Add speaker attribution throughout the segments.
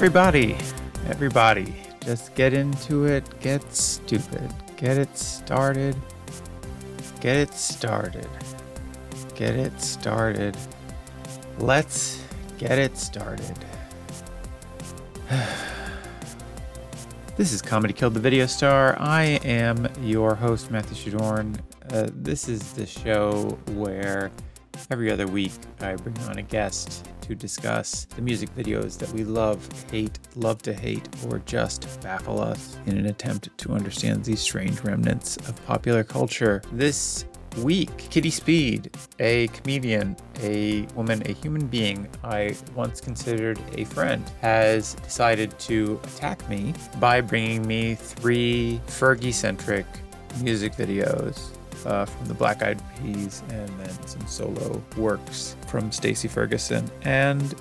Speaker 1: Everybody, everybody, just get into it. Get stupid. Get it started. Get it started. Get it started. Let's get it started. this is Comedy Killed the Video Star. I am your host, Matthew Shadorn. Uh, this is the show where every other week I bring on a guest to discuss the music videos that we love, hate, love to hate, or just baffle us in an attempt to understand these strange remnants of popular culture. This week, Kitty Speed, a comedian, a woman, a human being I once considered a friend, has decided to attack me by bringing me three Fergie centric music videos uh, from the Black Eyed Peas, and then some solo works from Stacy Ferguson. And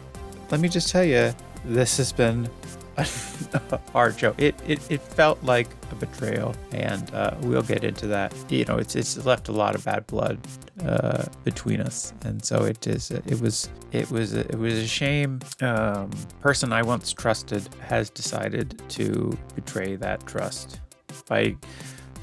Speaker 1: let me just tell you, this has been a hard show. It, it it felt like a betrayal, and uh, we'll get into that. You know, it's it's left a lot of bad blood uh, between us, and so it is. It was it was it was a shame. Um, person I once trusted has decided to betray that trust by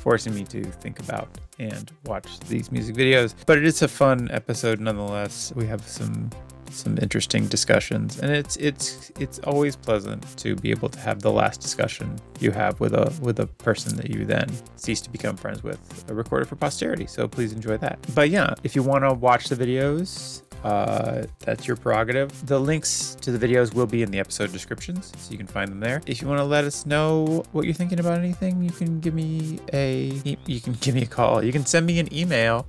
Speaker 1: forcing me to think about and watch these music videos. But it is a fun episode nonetheless. We have some some interesting discussions and it's it's it's always pleasant to be able to have the last discussion you have with a with a person that you then cease to become friends with recorded for posterity so please enjoy that but yeah if you want to watch the videos uh, that's your prerogative. The links to the videos will be in the episode descriptions, so you can find them there. If you want to let us know what you're thinking about anything, you can give me a you can give me a call. You can send me an email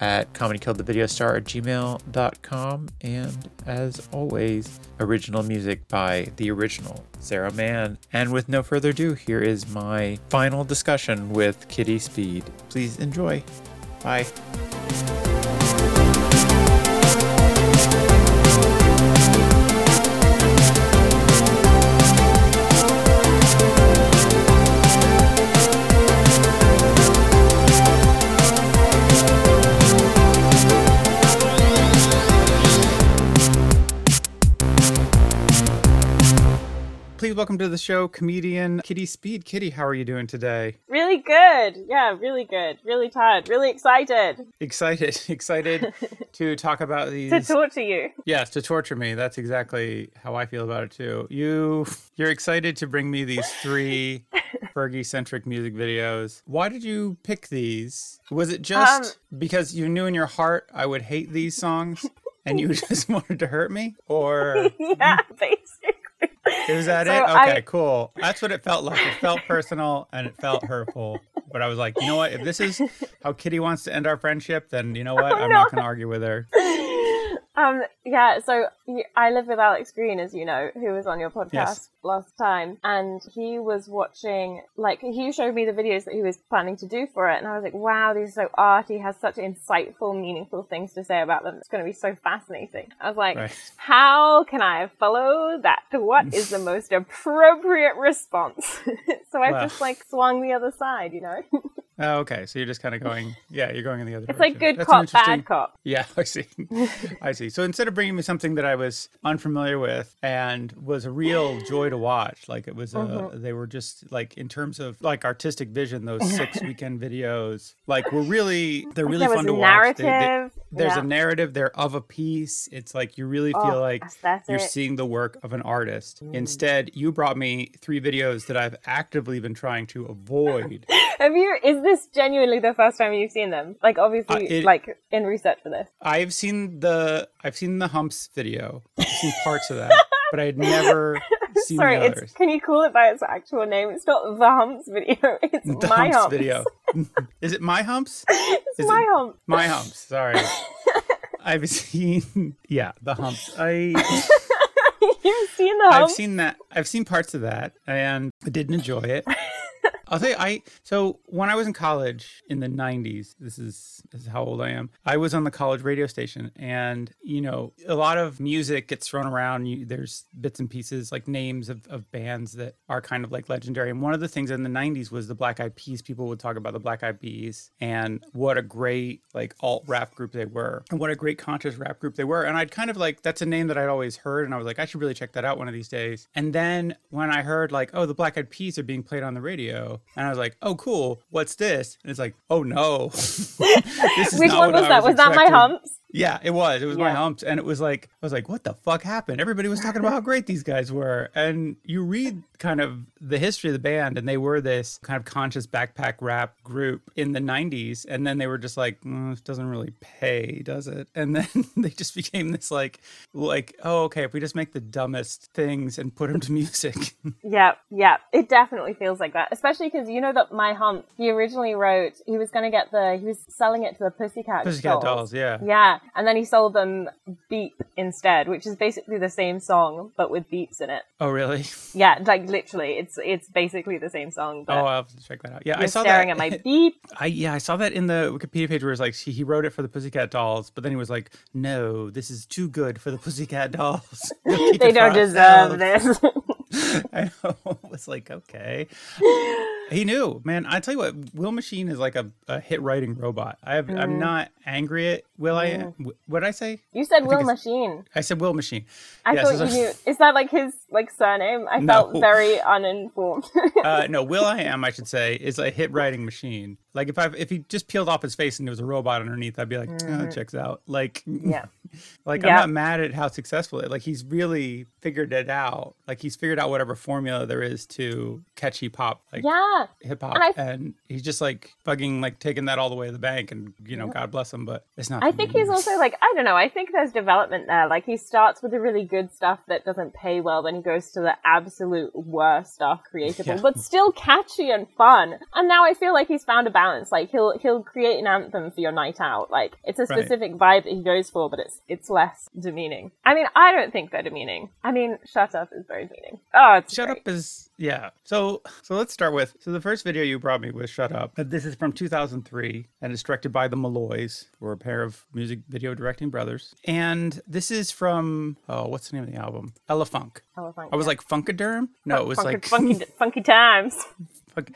Speaker 1: at comedykilledthevideostar at gmail.com. And as always, original music by the original Sarah Mann. And with no further ado, here is my final discussion with Kitty Speed. Please enjoy. Bye. Welcome to the show comedian Kitty Speed. Kitty, how are you doing today?
Speaker 2: Really good. Yeah, really good. Really tired. Really excited.
Speaker 1: Excited. Excited to talk about these
Speaker 2: to torture you.
Speaker 1: Yes, to torture me. That's exactly how I feel about it too. You you're excited to bring me these three Fergie centric music videos. Why did you pick these? Was it just um, because you knew in your heart I would hate these songs and you just wanted to hurt me? Or
Speaker 2: Yeah, basically.
Speaker 1: Is that so it? Okay, I... cool. That's what it felt like. It felt personal and it felt hurtful. But I was like, you know what? If this is how Kitty wants to end our friendship, then you know what? I'm no. not going to argue with her.
Speaker 2: Um, yeah, so I live with Alex Green, as you know, who was on your podcast yes. last time, and he was watching, like, he showed me the videos that he was planning to do for it, and I was like, wow, these are so arty, He has such insightful, meaningful things to say about them. It's going to be so fascinating. I was like, right. how can I follow that? What is the most appropriate response? so I well. just like swung the other side, you know?
Speaker 1: Oh, okay. So you're just kind of going, yeah, you're going in the other direction.
Speaker 2: it's
Speaker 1: direction.
Speaker 2: like good That's cop, interesting... bad cop.
Speaker 1: Yeah, I see. I see. So instead of bringing me something that I was unfamiliar with and was a real joy to watch, like it was, a, mm-hmm. they were just like in terms of like artistic vision, those six Weeknd videos, like were really, they're really fun to watch. They, they, there's yeah. a narrative, they're of a piece. It's like you really feel oh, like you're it. seeing the work of an artist. Mm. Instead, you brought me three videos that I've actively been trying to avoid.
Speaker 2: Have you, is this genuinely the first time you've seen them? Like, obviously, uh, it, like in research for this.
Speaker 1: I've seen the I've seen the humps video. I've seen parts of that, but I had never seen
Speaker 2: Sorry,
Speaker 1: the others.
Speaker 2: can you call it by its actual name? It's not the humps video. It's the my humps, humps. video.
Speaker 1: Is it my humps?
Speaker 2: It's
Speaker 1: Is
Speaker 2: my humps.
Speaker 1: My humps. Sorry. I've seen yeah the humps. I.
Speaker 2: You've seen the humps.
Speaker 1: I've seen that. I've seen parts of that, and I didn't enjoy it.
Speaker 3: I'll say I so when I was in college in the '90s, this is this is how old I am. I was on the college radio station, and you know, a lot of music gets thrown around. You, there's bits and pieces like names of, of bands that are kind of like legendary. And one of the things in the '90s was the Black Eyed Peas. People would talk about the Black Eyed Peas and what a great like alt rap group they were, and what a great conscious rap group they were. And I'd kind of like that's a name that I'd always heard, and I was like, I should really check that out one of these days. And then when I heard like, oh, the Black Eyed Peas are being played on the radio, and I was like, oh, cool, what's this? And it's like, oh no,
Speaker 2: which one was that? Was, was that my humps?
Speaker 3: Yeah, it was. It was
Speaker 2: Yeah.
Speaker 3: my humps, and it was like I was like, "What the fuck happened?" Everybody was talking about how great these guys were, and you read kind of the history of the band, and they were this kind of conscious backpack rap group in the '90s, and then they were just like, mm, "This doesn't really pay, does it?" And then they just became this like, like, oh, okay, if we just make the dumbest things and put them to music,
Speaker 2: Yeah, yeah, it definitely feels like that. Especially because you know that my hump, he originally wrote, he was going to get the, he was selling it to the Pussycat,
Speaker 3: Pussycat Dolls, yeah.
Speaker 2: Yeah, and then he sold them Beep instead, which is basically the same song but with beeps in it.
Speaker 3: Oh, really?
Speaker 2: Yeah, like literally, it's it's basically the same song. But
Speaker 3: Oh, I'll have to check that out. Yeah, I saw
Speaker 2: staring
Speaker 3: that.
Speaker 2: at my beep.
Speaker 3: I yeah, I saw that in the Wikipedia page where it's like he, he wrote it for the Pussycat Dolls, but then he was like, "No, this is too good for the Pussycat Dolls.
Speaker 2: They don't deserve
Speaker 3: ourselves."
Speaker 2: this.
Speaker 3: I know. It's like okay. He knew, man. I tell you what, Will Machine is like a, a hit writing robot. I have, I'm not angry at Will. I what did I say?
Speaker 2: you said Will Machine.
Speaker 3: I said Will Machine.
Speaker 2: I
Speaker 3: Yes,
Speaker 2: thought you knew. Is that like his like surname? I
Speaker 3: No.
Speaker 2: felt very uninformed.
Speaker 3: uh, no, Will I Am, I should say, is a hit writing machine. Like if I if he just peeled off his face and there was a robot underneath, I'd be like, oh, mm-hmm. checks out. Like
Speaker 2: yeah.
Speaker 3: Like
Speaker 2: Yeah.
Speaker 3: I'm not mad at how successful it. Like he's really figured it out. Like he's figured out whatever formula there is to catchy pop, like
Speaker 2: Yeah.
Speaker 3: hip hop,
Speaker 2: And I-
Speaker 3: and he's just like fucking like taking that all the way to the bank. And you know, God bless him, but it's not.
Speaker 2: I think he's also like I don't know. I think there's development there. Like he starts with the really good stuff that doesn't pay well, then he goes to the absolute worst stuff creatable,
Speaker 3: Yeah.
Speaker 2: but still catchy and fun. And now I feel like he's found a balance. Like he'll he'll create an anthem for your night out. Like it's a
Speaker 3: Right.
Speaker 2: specific vibe that he goes for, but it's it's less demeaning. I mean, I don't think they're demeaning. I mean, shut up is very demeaning. Oh, it's
Speaker 3: Shut
Speaker 2: great.
Speaker 3: up is yeah. So so let's start with so the first video you brought me was Shut Up. This is from 2003 and it's directed by the Malloys, who are a pair of music video directing brothers. And this is from oh, what's the name of the album? Elephunk.
Speaker 2: Elephant,
Speaker 3: I was
Speaker 2: yeah.
Speaker 3: like Funkaderm? No, it was
Speaker 2: funky,
Speaker 3: like
Speaker 2: funky, funky times.
Speaker 3: Fuck.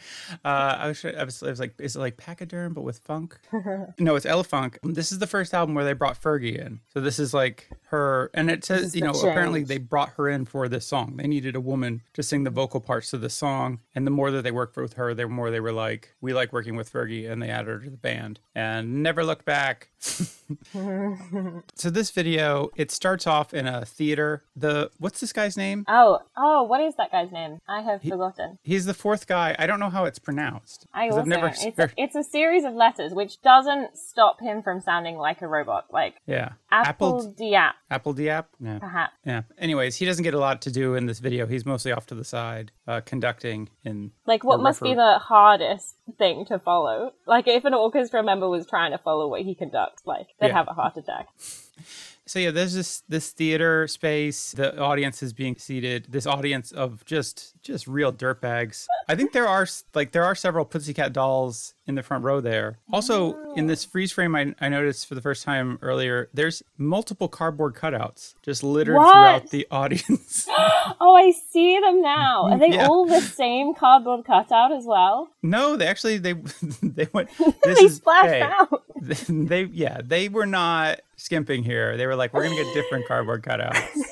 Speaker 3: Uh, I was, I was, I was like, is it like Pachyderm but with funk? no, it's Elephunk. This is the first album where they brought Fergie in. So this is like her, and it says, you know, apparently they brought her in for this song. They needed a woman to sing the vocal parts to the song, and the more that they worked with her, the more they were like, we like working with Fergie, and they added her to the band, and never looked back. so this video, it starts off in a theater. The what's this guy's name?
Speaker 2: Oh, oh, what is that guy's name? I have forgotten.
Speaker 3: He's the fourth guy. I don't know how it's pronounced.
Speaker 2: I also
Speaker 3: I've never
Speaker 2: it's,
Speaker 3: heard-
Speaker 2: it's a series of letters which doesn't stop him from sounding like a robot, like
Speaker 3: Yeah.
Speaker 2: Apple apl.de.ap,
Speaker 3: Apple Diap? Yeah.
Speaker 2: perhaps.
Speaker 3: Yeah. Anyways, he doesn't get a lot to do in this video. He's mostly off to the side, uh, conducting in
Speaker 2: Like what must be the hardest thing to follow? Like if an orchestra member was trying to follow what he conducts, like they'd
Speaker 3: Yeah.
Speaker 2: have a heart attack.
Speaker 3: So yeah, there's this this theater space. The audience is being seated. This audience of just just real dirtbags. I think there are like there are several Pussycat dolls in the front row there. Also, in this freeze frame, I, I noticed for the first time earlier, there's multiple cardboard cutouts just littered
Speaker 2: What?
Speaker 3: throughout the audience.
Speaker 2: Oh, I see them now. Are they
Speaker 3: Yeah.
Speaker 2: all the same cardboard cutout as well?
Speaker 3: no, they actually they they went. This
Speaker 2: they
Speaker 3: is,
Speaker 2: splashed
Speaker 3: hey,
Speaker 2: out.
Speaker 3: they yeah they were not skimping here. They were like we're gonna get different cardboard cutouts.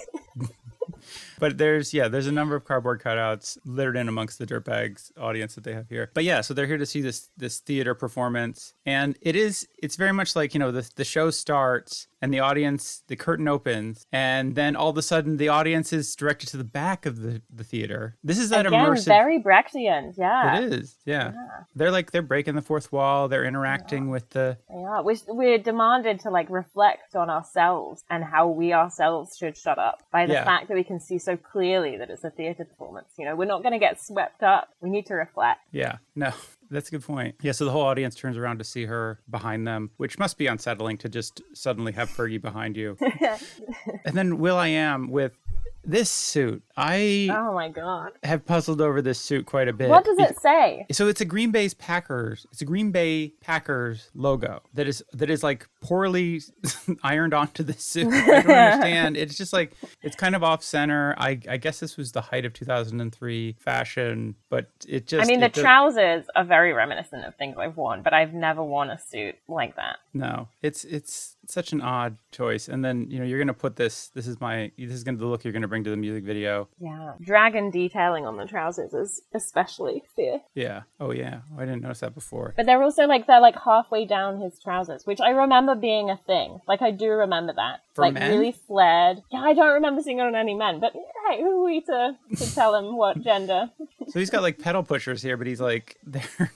Speaker 3: But there's yeah there's a number of cardboard cutouts littered in amongst the dirtbags audience that they have here. But yeah so they're here to see this this theater performance. And it is it's very much like you know the, the show starts and the audience the curtain opens and then all of a sudden the audience is directed to the back of the, the theater this is that
Speaker 2: Again,
Speaker 3: immersive
Speaker 2: very Brechtian. Yeah,
Speaker 3: it is yeah. they're like they're breaking the fourth wall they're interacting with the
Speaker 2: are. We're, we're demanded to like reflect on ourselves and how we ourselves should shut up by the
Speaker 3: Yeah.
Speaker 2: fact that we can see so clearly that it's a theater performance. You know, we're not going to get swept up. We need to reflect.
Speaker 3: Yeah, no, that's a good point. Yeah, so the whole audience turns around to see her behind them, which must be unsettling to just suddenly have Fergie behind you. and then Will I Am with this suit. I
Speaker 2: Oh my god.
Speaker 3: have puzzled over this suit quite a bit.
Speaker 2: What does it say?
Speaker 3: So it's a Green Bay's Packers. It's a Green Bay Packers logo that is that is like poorly ironed onto the suit. I don't understand. It's just like it's kind of off center. I I guess this was the height of 2003 fashion, but it just
Speaker 2: I mean, the
Speaker 3: does-
Speaker 2: trousers are very reminiscent of things I've worn, but I've never worn a suit like that.
Speaker 3: No, it's it's such an odd choice. And then you know you're gonna put this. This is my. This is gonna the look you're gonna bring to the music video.
Speaker 2: Yeah. Dragon detailing on the trousers is especially fierce.
Speaker 3: Yeah. Oh yeah. Oh, I didn't notice that before.
Speaker 2: But they're also like they're like halfway down his trousers, which I remember being a thing. Like I do remember that.
Speaker 3: For
Speaker 2: like
Speaker 3: men?
Speaker 2: really flared. Yeah, I don't remember seeing it on any men, but hey, who are we to, to tell him what gender?
Speaker 3: So he's got like pedal pushers here, but he's like they're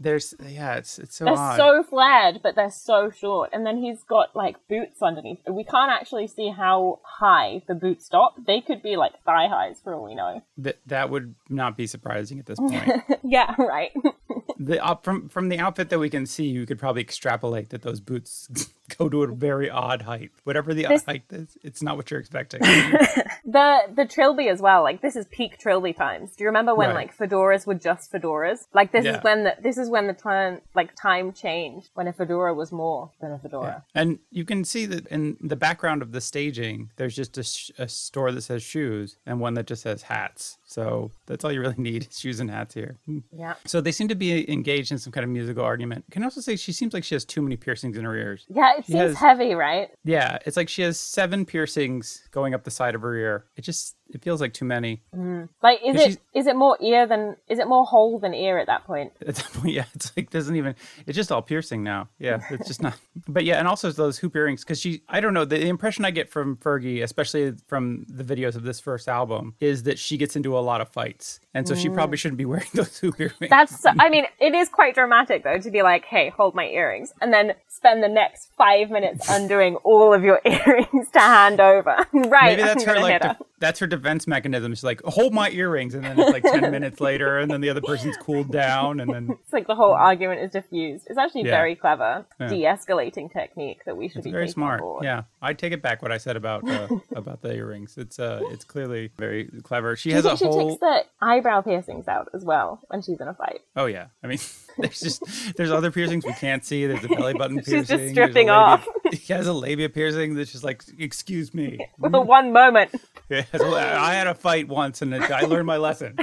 Speaker 3: there's yeah. It's it's so
Speaker 2: They're
Speaker 3: odd.
Speaker 2: so flared, but they're so short. And then he's got like boots underneath. We can't actually see how high the boots stop. They could be like thigh highs for all we know.
Speaker 3: that that would not be surprising at this point.
Speaker 2: yeah, right.
Speaker 3: the up from from the outfit that we can see, you could probably extrapolate that those boots go to a very odd height. Whatever the
Speaker 2: This-
Speaker 3: height is, it's not what you're expecting.
Speaker 2: the the trilby as well. Like this is peak trilby times. Do you remember when
Speaker 3: Right.
Speaker 2: like fedoras were just fedoras? Like this
Speaker 3: Yeah.
Speaker 2: is when the this is when the time like time changed when a fedora was more than a fedora.
Speaker 3: and you can see that in the background of the staging, there's just a, sh- a store that says shoes and one that just says hats. So that's all you really need is shoes and hats here. Hmm.
Speaker 2: Yeah.
Speaker 3: So they seem to be engaged in some kind of musical argument. Can I also say she seems like she has too many piercings in her ears.
Speaker 2: Yeah, it seems
Speaker 3: has-
Speaker 2: heavy, right?
Speaker 3: Yeah, it's like she has seven piercings going up the side of her ear. It just it feels like too many. Mm.
Speaker 2: Like is
Speaker 3: it is
Speaker 2: it
Speaker 3: she's-
Speaker 2: is it more ear than is it more hole than ear at that point?
Speaker 3: At that point, yeah, it's like doesn't even. It's just all piercing now. Yeah, it's just not. But yeah, and also those hoop earrings because she. I don't know. The impression I get from Fergie, especially from the videos of this first album, is that she gets into a lot of fights, and so she probably mm. shouldn't be wearing those hoop earrings.
Speaker 2: That's so, I mean, it is quite dramatic though to be like, "Hey, hold my earrings," and then spend the next five minutes undoing all of your earrings to hand over. right?
Speaker 3: Maybe that's
Speaker 2: I'm
Speaker 3: her like
Speaker 2: hit
Speaker 3: de-
Speaker 2: her.
Speaker 3: That's her defense mechanism. She's like, hold my earrings, and then it's like ten minutes later, and then the other person's cooled down, and then
Speaker 2: It's like the whole argument is diffused. It's actually
Speaker 3: Yeah.
Speaker 2: very clever
Speaker 3: Yeah.
Speaker 2: de-escalating technique that we should
Speaker 3: It's
Speaker 2: be
Speaker 3: very smart.
Speaker 2: board.
Speaker 3: Yeah, I take it back what I said about uh, about the earrings. It's uh, it's clearly very clever. She
Speaker 2: Do
Speaker 3: has a
Speaker 2: think she
Speaker 3: whole.
Speaker 2: takes the eyebrow piercings out as well when she's in a fight?
Speaker 3: Oh yeah, I mean, there's just there's other piercings we can't see. There's a belly button
Speaker 2: She's just stripping off.
Speaker 3: He has a labia piercing that's just like, excuse me.
Speaker 2: For the one moment.
Speaker 3: Yeah, so I had a fight once and I learned my lesson.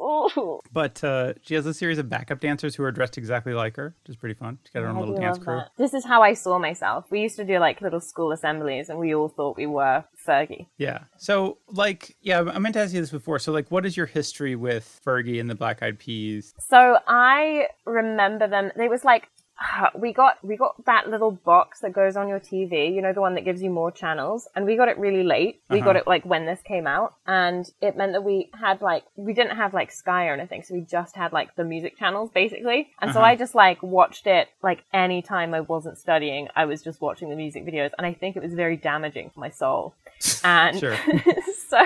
Speaker 2: Ooh.
Speaker 3: But uh, she has a series of backup dancers who are dressed exactly like her, which is pretty fun. She's got her own
Speaker 2: I
Speaker 3: little dance crew.
Speaker 2: that. This is how I saw myself. We used to do like little school assemblies, and we all thought we were Fergie.
Speaker 3: Yeah. So, like, yeah, I meant to ask you this before. So, like, what is your history with Fergie and the Black Eyed Peas?
Speaker 2: So I remember them. It was like we got we got that little box that goes on your TV. You know, the one that gives you more channels, and we got it really late. We got
Speaker 3: Uh-huh.
Speaker 2: it like when this came out, and it meant that we had like we didn't have like Sky or anything, so we just had like the music channels basically. And so
Speaker 3: Uh-huh.
Speaker 2: I just like watched it like anytime I wasn't studying, I was just watching the music videos, and I think it was very damaging for my soul. And
Speaker 3: Sure.
Speaker 2: so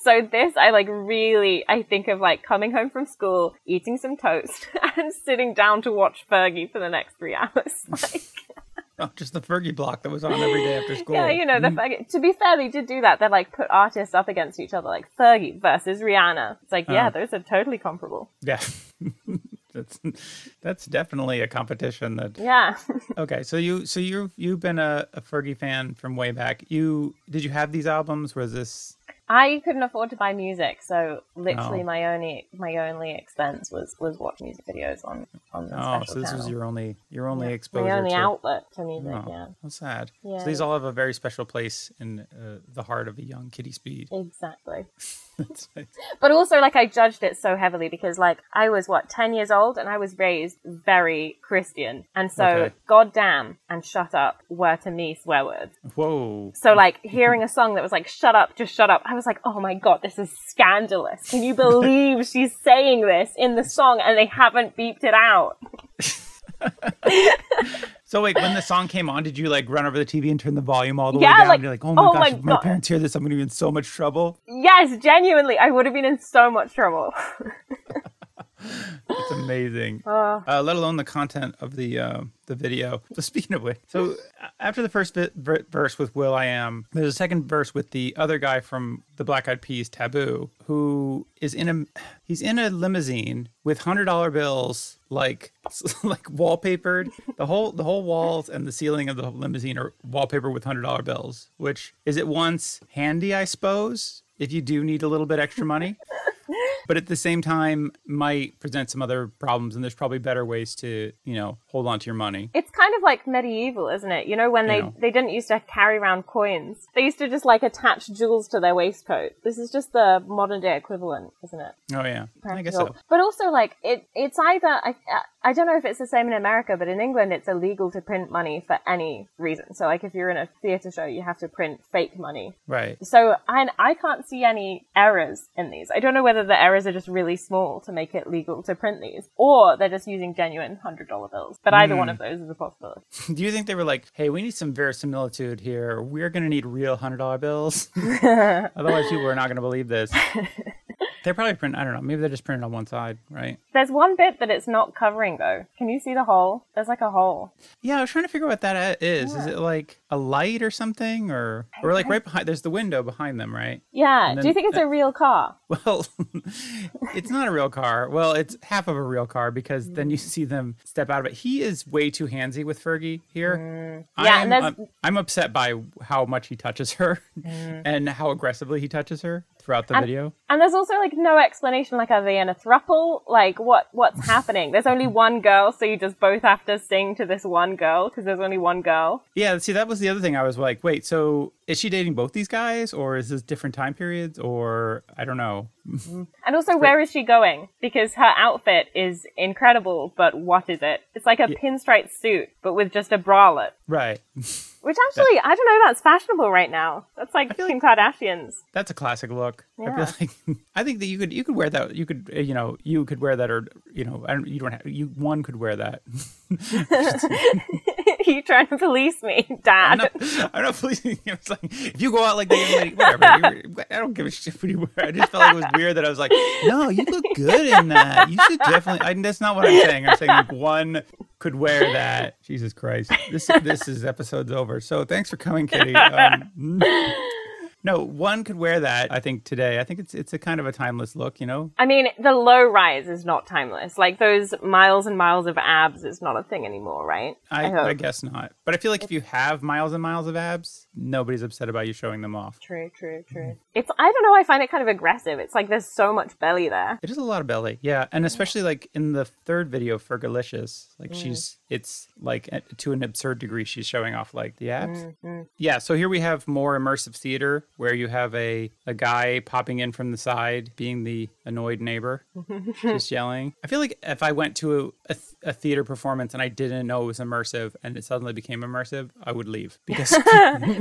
Speaker 2: so this I like really I think of like coming home from school, eating some toast, and sitting down to watch Fergie for the next three hours. Like,
Speaker 3: Oh, just the Fergie block that was on every day after school.
Speaker 2: yeah, you know, the Fergie to be fair, they did do that. They like put artists up against each other, like Fergie versus Rihanna. It's like, yeah,
Speaker 3: Uh.
Speaker 2: those are totally comparable.
Speaker 3: Yeah. that's that's definitely a competition that
Speaker 2: Yeah.
Speaker 3: Okay, so you so you you've been a, a Fergie fan from way back. You did you have these albums? Was this
Speaker 2: I couldn't afford to buy music, so literally
Speaker 3: Oh.
Speaker 2: my only my only expense was was watch music videos on on the
Speaker 3: oh, so this was your only your only
Speaker 2: Yeah.
Speaker 3: exposure
Speaker 2: my only
Speaker 3: to
Speaker 2: outlet to music.
Speaker 3: Oh,
Speaker 2: Yeah,
Speaker 3: That's sad.
Speaker 2: Yeah.
Speaker 3: So these all have a very special place in uh, the heart of a young Kitty Speed.
Speaker 2: exactly. But also, like, I judged it so heavily because, like, I was what ten years old and I was raised very Christian, and so
Speaker 3: Okay.
Speaker 2: "goddamn" and "shut up" were to me swear words.
Speaker 3: Whoa.
Speaker 2: So, like, hearing a song that was like "shut up, just shut up," I was like, "Oh my god, this is scandalous! Can you believe she's saying this in the song and they haven't beeped it out?"
Speaker 3: So wait, when the song came on, did you like run over the TV and turn the volume all the
Speaker 2: Yeah,
Speaker 3: way down?
Speaker 2: like,
Speaker 3: You're like, oh my
Speaker 2: oh
Speaker 3: gosh,
Speaker 2: my
Speaker 3: if my
Speaker 2: God.
Speaker 3: parents hear this, I'm gonna be in so much trouble.
Speaker 2: Yes, genuinely, I would have been in so much trouble.
Speaker 3: it's amazing.
Speaker 2: Uh,
Speaker 3: Uh, let alone the content of the uh, the video. So speaking of which, so after the first bit, ver- verse with Will I Am, there's a second verse with the other guy from the Black Eyed Peas, Taboo, who is in a he's in a limousine with hundred dollar bills like like wallpapered. The whole the whole walls and the ceiling of the limousine are wallpapered with hundred dollar bills, which is at once handy, I suppose, if you do need a little bit extra money but at the same time might present some other problems and there's probably better ways to you know hold on to your money
Speaker 2: it's kind of like medieval, isn't it? You know, when they,
Speaker 3: Yeah.
Speaker 2: they didn't used to carry around coins. They used to just like attach jewels to their waistcoat. This is just the modern day equivalent, isn't it?
Speaker 3: oh yeah i guess so
Speaker 2: But also, like it, it's either I, uh, I don't know if it's the same in America, but in England, it's illegal to print money for any reason. So, like, if you're in a theater show, you have to print fake money.
Speaker 3: right
Speaker 2: So, I, I can't see any errors in these. I don't know whether the errors are just really small to make it legal to print these, or they're just using genuine hundred dollar bills. But either one hmm. of those is a possibility.
Speaker 3: do you think they were like hey we need some verisimilitude here we're gonna need real hundred dollar bills otherwise people are not gonna believe this they're probably print i don't know maybe they're just printed on one side right
Speaker 2: There's one bit that it's not covering though. Can you see the hole? There's like a hole.
Speaker 3: yeah i was trying to figure out what that is is it like a light or something or or like right behind there's the window behind them right
Speaker 2: Yeah.
Speaker 3: And
Speaker 2: Do you think it's a real car?
Speaker 3: Well, it's not a real car. Well, it's half of a real car because then you see them step out of it. He is way too handsy with Fergie here. Mm.
Speaker 2: Yeah,
Speaker 3: I'm,
Speaker 2: and there's-
Speaker 3: I'm, I'm upset by how much he touches her mm. and how aggressively he touches her throughout the
Speaker 2: And-
Speaker 3: video.
Speaker 2: And there's also like no explanation. Like, are they in a thruple? Like, what what's happening? There's only one girl, so you just both have to sing to this one girl because there's only one girl.
Speaker 3: Yeah, see, that was the other thing. I was like, wait, so is she dating both these guys or is this different time periods or I don't know. Mm.
Speaker 2: And also, where is she going? Because her outfit is incredible, but what is it? It's like a pinstripe suit, but with just a bralette.
Speaker 3: Right.
Speaker 2: Which actually, I don't know, that's fashionable right now. That's like Kim Kardashian's.
Speaker 3: That's a classic look.
Speaker 2: Yeah.
Speaker 3: I feel like I think that you could you could wear that. You could you know you could wear that or you know I don't, you don't have you one could wear that.
Speaker 2: you trying to police me, Dad?
Speaker 3: I'm not, I'm not pleasing. It's like if you go out like that, like, whatever. You're, I don't give a shit what you wear. I just felt like it was weird that I was like, no, you look good in that. You should definitely. I, that's not what I'm saying. I'm saying like one could wear that. Jesus Christ, this this is episode's over. So thanks for coming, Kitty. Um, no, one could wear that. I think today. I think it's it's a kind of a timeless look. You know.
Speaker 2: I mean, the low rise is not timeless. Like those miles and miles of abs is not a thing anymore, right?
Speaker 3: I,
Speaker 2: hope.
Speaker 3: I guess not. But I feel like if you have miles and miles of abs, nobody's upset about you showing them off.
Speaker 2: True, true, true. It's I don't know. I find it kind of aggressive. It's like there's so much belly there.
Speaker 3: It is a lot of belly, yeah, and especially like in the third video, Fergalicious, like mm. she's it's like to an absurd degree, she's showing off like the abs. Yeah, so here we have more immersive theater where you have a a guy popping in from the side, being the annoyed neighbor, just yelling. I feel like if I went to a, a, th- a theater performance and I didn't know it was immersive and it suddenly became immersive, I would leave because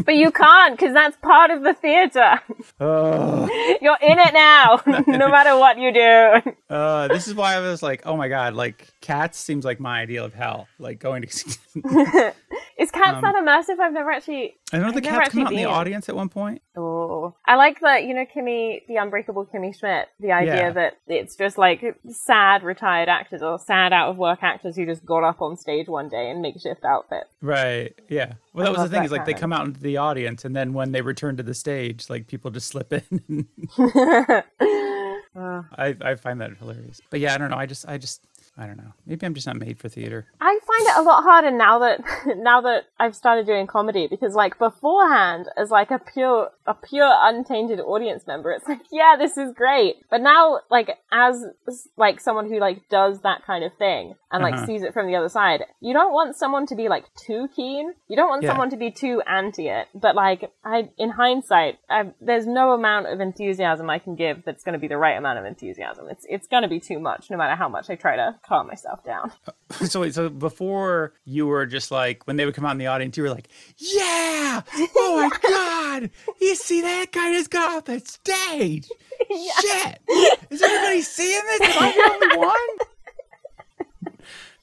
Speaker 2: But you can't because that's part of the theater.
Speaker 3: oh,
Speaker 2: You're in it now, no matter what you do.
Speaker 3: uh, this is why I was like, oh my god, like cats seems like my ideal of hell. Like going to.
Speaker 2: Is Cats um, that immersive? I've never actually.
Speaker 3: I know the
Speaker 2: I've
Speaker 3: cats come out in the audience at one point.
Speaker 2: Oh, I like that. You know, Kimmy, the unbreakable Kimmy Schmidt. The idea
Speaker 3: Yeah.
Speaker 2: that it's just like sad retired actors or sad out of work actors who just got up on stage one day in makeshift outfits.
Speaker 3: Right. Yeah. Well, that was the thing is like they come out into the audience and then when they return to the stage, like people just slip in. I, I find that hilarious. But yeah, I don't know. I just, I just, I don't know. Maybe I'm just not made for theater.
Speaker 2: I find it a lot harder now that now that I've started doing comedy because like beforehand as like a pure a pure untainted audience member it's like yeah this is great. But now like as like someone who like does that kind of thing and like
Speaker 3: Uh-huh.
Speaker 2: sees it from the other side you don't want someone to be like too keen. You don't want
Speaker 3: Yeah.
Speaker 2: someone to be too anti it. But like I in hindsight i there's no amount of enthusiasm I can give that's going to be the right amount of enthusiasm. It's it's going to be too much no matter how much I try to calm myself down.
Speaker 3: So wait, so before you were just like, when they would come out in the audience, you were like, yeah, oh my God, you see that guy just got off the stage. Shit. Is everybody seeing this? Am I the only one?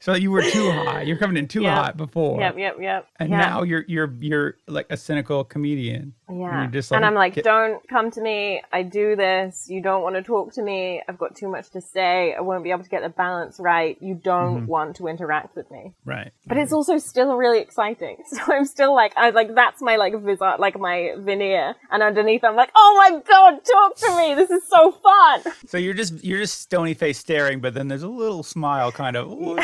Speaker 3: So you were too hot. You're coming in too
Speaker 2: Yep.
Speaker 3: hot before.
Speaker 2: Yep, yep, yep.
Speaker 3: And
Speaker 2: yeah.
Speaker 3: now you're you're you're like a cynical comedian.
Speaker 2: Yeah.
Speaker 3: you're just
Speaker 2: and I'm like,
Speaker 3: get-
Speaker 2: don't come to me. I do this. You don't want to talk to me. I've got too much to say. I won't be able to get the balance right. You don't
Speaker 3: Mm-hmm.
Speaker 2: want to interact with me.
Speaker 3: Right.
Speaker 2: But it's also still really exciting. So I'm still like, I like, that's my like visage, like my veneer. And underneath I'm like, oh my god, talk to me. This is so fun.
Speaker 3: So you're just you're just stony face staring, but then there's a little smile, kind of ooh,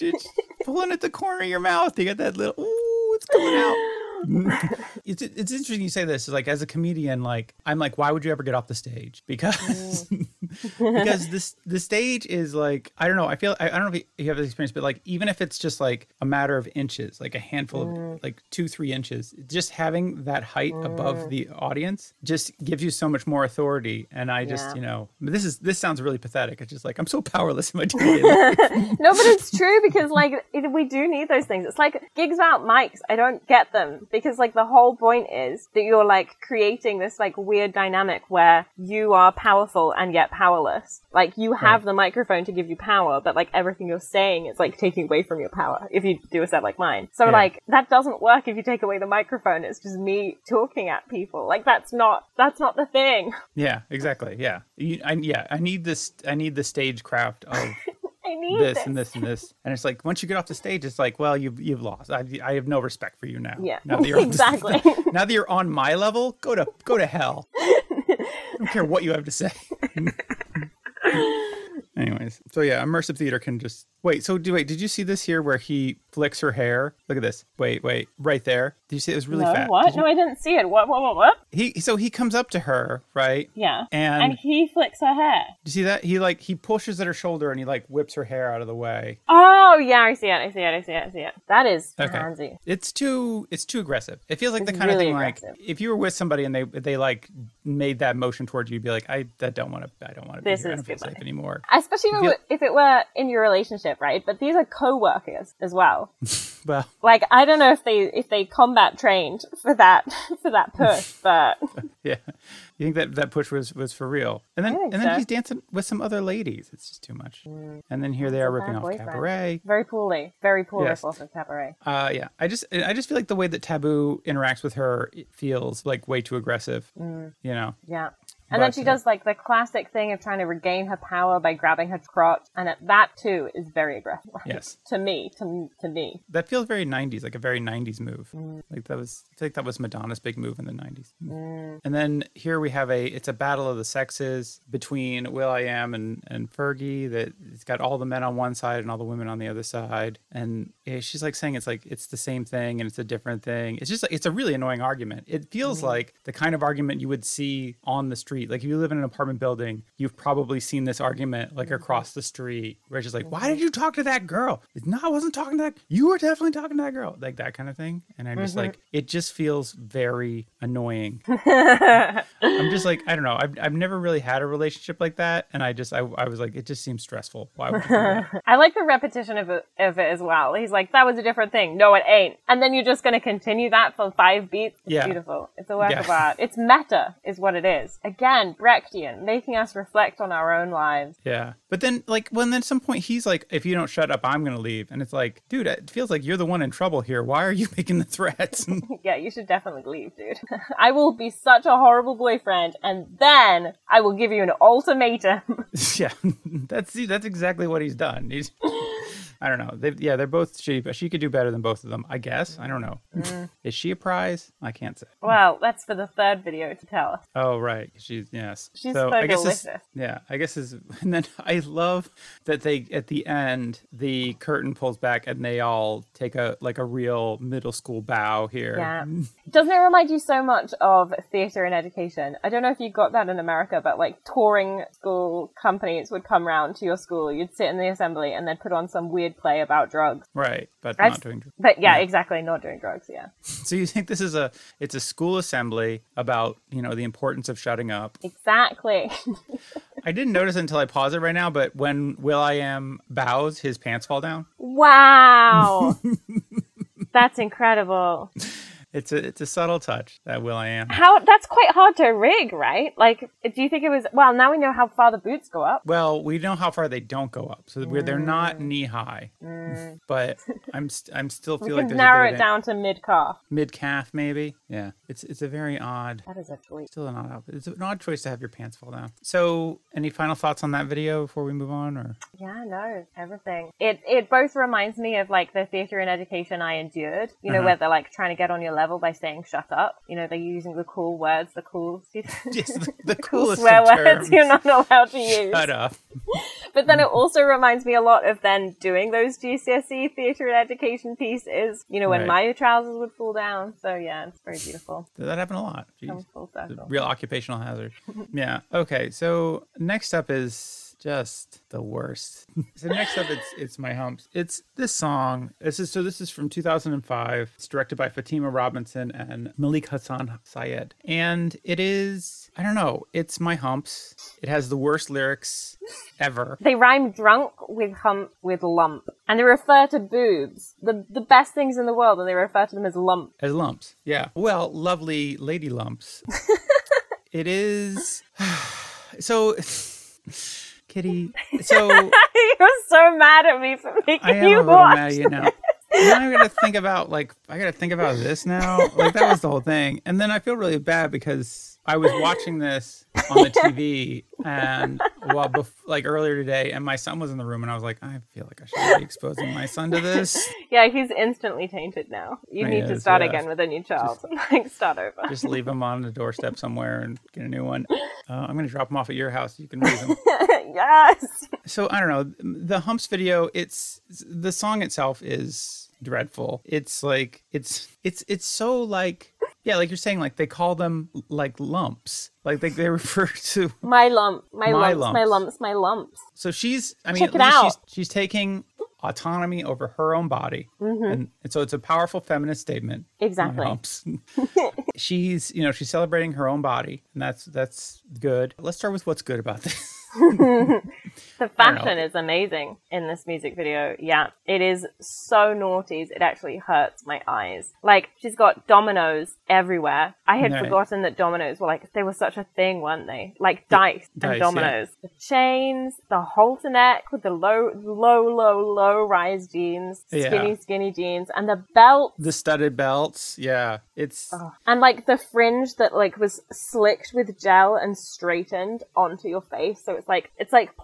Speaker 3: it's pulling at the corner of your mouth. You got that little ooh, it's coming out. it's it's interesting you say this. Like as a comedian, like I'm like, why would you ever get off the stage? Because mm. because this the stage is like I don't know. I feel I, I don't know if you have this experience, but like even if it's just like a matter of inches, like a handful of mm. like two three inches, just having that height above mm. the audience just gives you so much more authority. And I just
Speaker 2: Yeah.
Speaker 3: you know this is this sounds really pathetic. It's just like I'm so powerless in my life.
Speaker 2: no, but it's true because like it, we do need those things. It's like gigs without mics. I don't get them because like the whole point is that you're like creating this like weird dynamic where you are powerful and yet powerless. Like you have the microphone to give you power, but like everything you're saying is like taking away from your power if you do a set like mine. So
Speaker 3: Yeah.
Speaker 2: like that doesn't work if you take away the microphone. It's just me talking at people. Like that's not that's not the thing.
Speaker 3: yeah, exactly. Yeah, you, I, yeah. I need this. I need the stagecraft of
Speaker 2: I need
Speaker 3: this
Speaker 2: this.
Speaker 3: and this and this. And it's like once you get off the stage, it's like, well, you've you've lost. I, I have no respect for you now.
Speaker 2: Yeah,
Speaker 3: now that you're on
Speaker 2: exactly.
Speaker 3: now that you're on my level, go to go to hell. I don't care what you have to say. Anyways, so yeah, immersive theater can just wait. So do wait, did you see this here where he flicks her hair? Look at this. Wait, wait, right there. Did you see it was really
Speaker 2: no,
Speaker 3: fat?
Speaker 2: what?
Speaker 3: You-
Speaker 2: No, I didn't see it. What? What? What? What?
Speaker 3: he so he comes up to her, right?
Speaker 2: Yeah.
Speaker 3: And,
Speaker 2: and he flicks her hair.
Speaker 3: you see that he like he pushes at her shoulder and he like whips her hair out of the way.
Speaker 2: Oh yeah, I see it. I see it. I see it. I see it. That is
Speaker 3: Okay.
Speaker 2: handsy.
Speaker 3: It's too it's too aggressive. It feels like the kind
Speaker 2: really
Speaker 3: of thing like if you were with somebody and they they like made that motion towards you, you'd be like, I that don't want to I don't want to be
Speaker 2: This
Speaker 3: here. I don't feel safe anymore.
Speaker 2: Especially if it, were, if it were in your relationship, right? But these are co-workers as well.
Speaker 3: Well,
Speaker 2: Like I don't know if they if they combat trained for that for that push, but
Speaker 3: yeah. You think that that push was was for real? And then and then
Speaker 2: so.
Speaker 3: he's dancing with some other ladies. It's just too much. And then here they are ripping off
Speaker 2: boyfriend.
Speaker 3: cabaret.
Speaker 2: very poorly, very poor
Speaker 3: Yes.
Speaker 2: of cabaret.
Speaker 3: Uh, yeah, I just I just feel like the way that Taboo interacts with her it feels like way too aggressive.
Speaker 2: Mm.
Speaker 3: You know,
Speaker 2: Yeah. And then she
Speaker 3: uh,
Speaker 2: does like the classic thing of trying to regain her power by grabbing her crotch, and it, that too is very aggressive.
Speaker 3: Yes.
Speaker 2: to me, to to me.
Speaker 3: that feels very '90s, like a very '90s move.
Speaker 2: Mm.
Speaker 3: Like that was I think that was Madonna's big move in the '90s. And then here we have a it's a battle of the sexes between Will I Am and and Fergie. That it's got all the men on one side and all the women on the other side. And yeah, she's like saying it's like it's the same thing and it's a different thing. It's just it's a really annoying argument. It feels like the kind of argument you would see on the street. Like if you live in an apartment building, you've probably seen this argument like mm-hmm. across the street where it's just like, why mm-hmm. did you talk to that girl? No, I wasn't talking to that. You were definitely talking to that girl. Like that kind of thing. And I'm just mm-hmm. like, it just feels very annoying. I'm just like, I don't know. I've, I've never really had a relationship like that. And I just, I, I was like, it just seems stressful. Why would you?
Speaker 2: I like the repetition of it, of it as well. He's like, "That was a different thing." No, it ain't. And then you're just going to continue that for five beats. It's
Speaker 3: Yeah.
Speaker 2: beautiful. It's a work
Speaker 3: Yeah.
Speaker 2: of art. It's meta, is what it is. Again, Brechtian, making us reflect on our own lives.
Speaker 3: Yeah. But then, like, when then at some point he's like, if you don't shut up, I'm going to leave. And it's like, dude, it feels like you're the one in trouble here. Why are you making the threats?
Speaker 2: Yeah, you should definitely leave, dude. I will be such a horrible boyfriend, and then I will give you an ultimatum.
Speaker 3: yeah. That's, that's exactly what he's done. He's, I don't know. They, yeah, they're both shitty, but she could do better than both of them, I guess. I don't know.
Speaker 2: Mm.
Speaker 3: Is she a prize? I can't say.
Speaker 2: well, that's for the third video to tell us.
Speaker 3: Oh right, she's yes.
Speaker 2: She's
Speaker 3: so I guess this, yeah, I guess is and then I love that they at the end the curtain pulls back and they all take a like a real middle school bow here.
Speaker 2: Yeah. Doesn't it remind you so much of theatre and education? I don't know if you got that in America, but like touring school companies would come round to your school. You'd sit in the assembly and they'd put on some weird play about drugs.
Speaker 3: Right, but
Speaker 2: I've-
Speaker 3: not doing.
Speaker 2: But yeah,
Speaker 3: Yeah.
Speaker 2: exactly, not doing drugs. Yeah,
Speaker 3: So you think this is a it's a school assembly about you know the importance of shutting up?
Speaker 2: exactly.
Speaker 3: I didn't notice until I pause it right now, but when Will I Am bows, his pants fall down.
Speaker 2: wow, that's incredible.
Speaker 3: It's a it's a subtle touch that Will I am.
Speaker 2: How that's quite hard to rig, right? Like, do you think it was? Well, now we know how far the boots go up.
Speaker 3: Well, we know how far they don't go up, so we're, they're not knee high. But I'm st- I'm still feel like
Speaker 2: can narrow it down to mid calf.
Speaker 3: mid calf maybe. Yeah, it's it's a very odd.
Speaker 2: That is a choice.
Speaker 3: Still an odd. It's an odd choice to have your pants fall down. So, any final thoughts on that video before we move on, or
Speaker 2: Yeah, no, everything. It it both reminds me of like the theatre and education I endured. You know,
Speaker 3: Uh-huh.
Speaker 2: where they're like trying to get on your level by saying "shut up." You know, they're using the cool words, the cool,
Speaker 3: just the, the
Speaker 2: cool swear words you're not allowed to use.
Speaker 3: Shut up.
Speaker 2: But then it also reminds me a lot of then doing those GCSE theatre and education pieces. You know, when
Speaker 3: Right.
Speaker 2: my trousers would fall down. So yeah, it's very beautiful.
Speaker 3: Does that happened a lot. Jeez.
Speaker 2: Full circle.
Speaker 3: real occupational hazard. yeah. Okay. So next up is just the worst. so next up, it's it's my humps. It's this song. This is so. This is from 2005. It's directed by Fatima Robinson and Malik Hassan Sayeed, and it is I don't know. It's my humps. It has the worst lyrics ever.
Speaker 2: They rhyme drunk with hump with lump, and they refer to boobs, the the best things in the world, and they refer to them as lump.
Speaker 3: As lumps. Yeah. Well, lovely lady lumps. it is. So, Kitty. So
Speaker 2: You're so mad at me for making
Speaker 3: I am
Speaker 2: you
Speaker 3: a little
Speaker 2: watch.
Speaker 3: mad you now. now I gotta think about like I gotta think about this now. Like that was the whole thing, and then I feel really bad because I was watching this on the TV and well, bef- like earlier today, and my son was in the room, and I was like, I feel like I should be exposing my son to this.
Speaker 2: Yeah, he's instantly tainted now. You
Speaker 3: He
Speaker 2: need to start
Speaker 3: yeah.
Speaker 2: again with a new child. like start over.
Speaker 3: Just leave him on the doorstep somewhere and get a new one. Uh, I'm gonna drop him off at your house. You can raise him.
Speaker 2: yes.
Speaker 3: so I don't know the humps video. It's the song itself is dreadful. It's like it's it's it's so like yeah, like you're saying, like they call them like lumps. Like they, they refer to.
Speaker 2: My lump, my,
Speaker 3: My
Speaker 2: lumps, my
Speaker 3: lumps.
Speaker 2: lumps, my lumps.
Speaker 3: So she's. I mean,
Speaker 2: Check
Speaker 3: at
Speaker 2: it
Speaker 3: least
Speaker 2: out.
Speaker 3: she's she's taking autonomy over her own body,
Speaker 2: Mm-hmm.
Speaker 3: and, and so it's a powerful feminist statement.
Speaker 2: Exactly.
Speaker 3: humps. she's you know she's celebrating her own body, and that's that's good. Let's start with what's good about this.
Speaker 2: The fashion is amazing in this music video. Yeah, it is so naughties. It actually hurts my eyes. Like she's got dominoes everywhere. I had
Speaker 3: Right.
Speaker 2: forgotten that dominoes were like they were such a thing, weren't they? Like dice
Speaker 3: dice,
Speaker 2: and
Speaker 3: yeah.
Speaker 2: dominoes. The chains, the halter neck with the low, low, low, low rise jeans,
Speaker 3: Yeah.
Speaker 2: skinny, skinny jeans, and the belt.
Speaker 3: the studded belts, yeah, it's
Speaker 2: And like the fringe that like was slicked with gel and straightened onto your face, so it's like it's like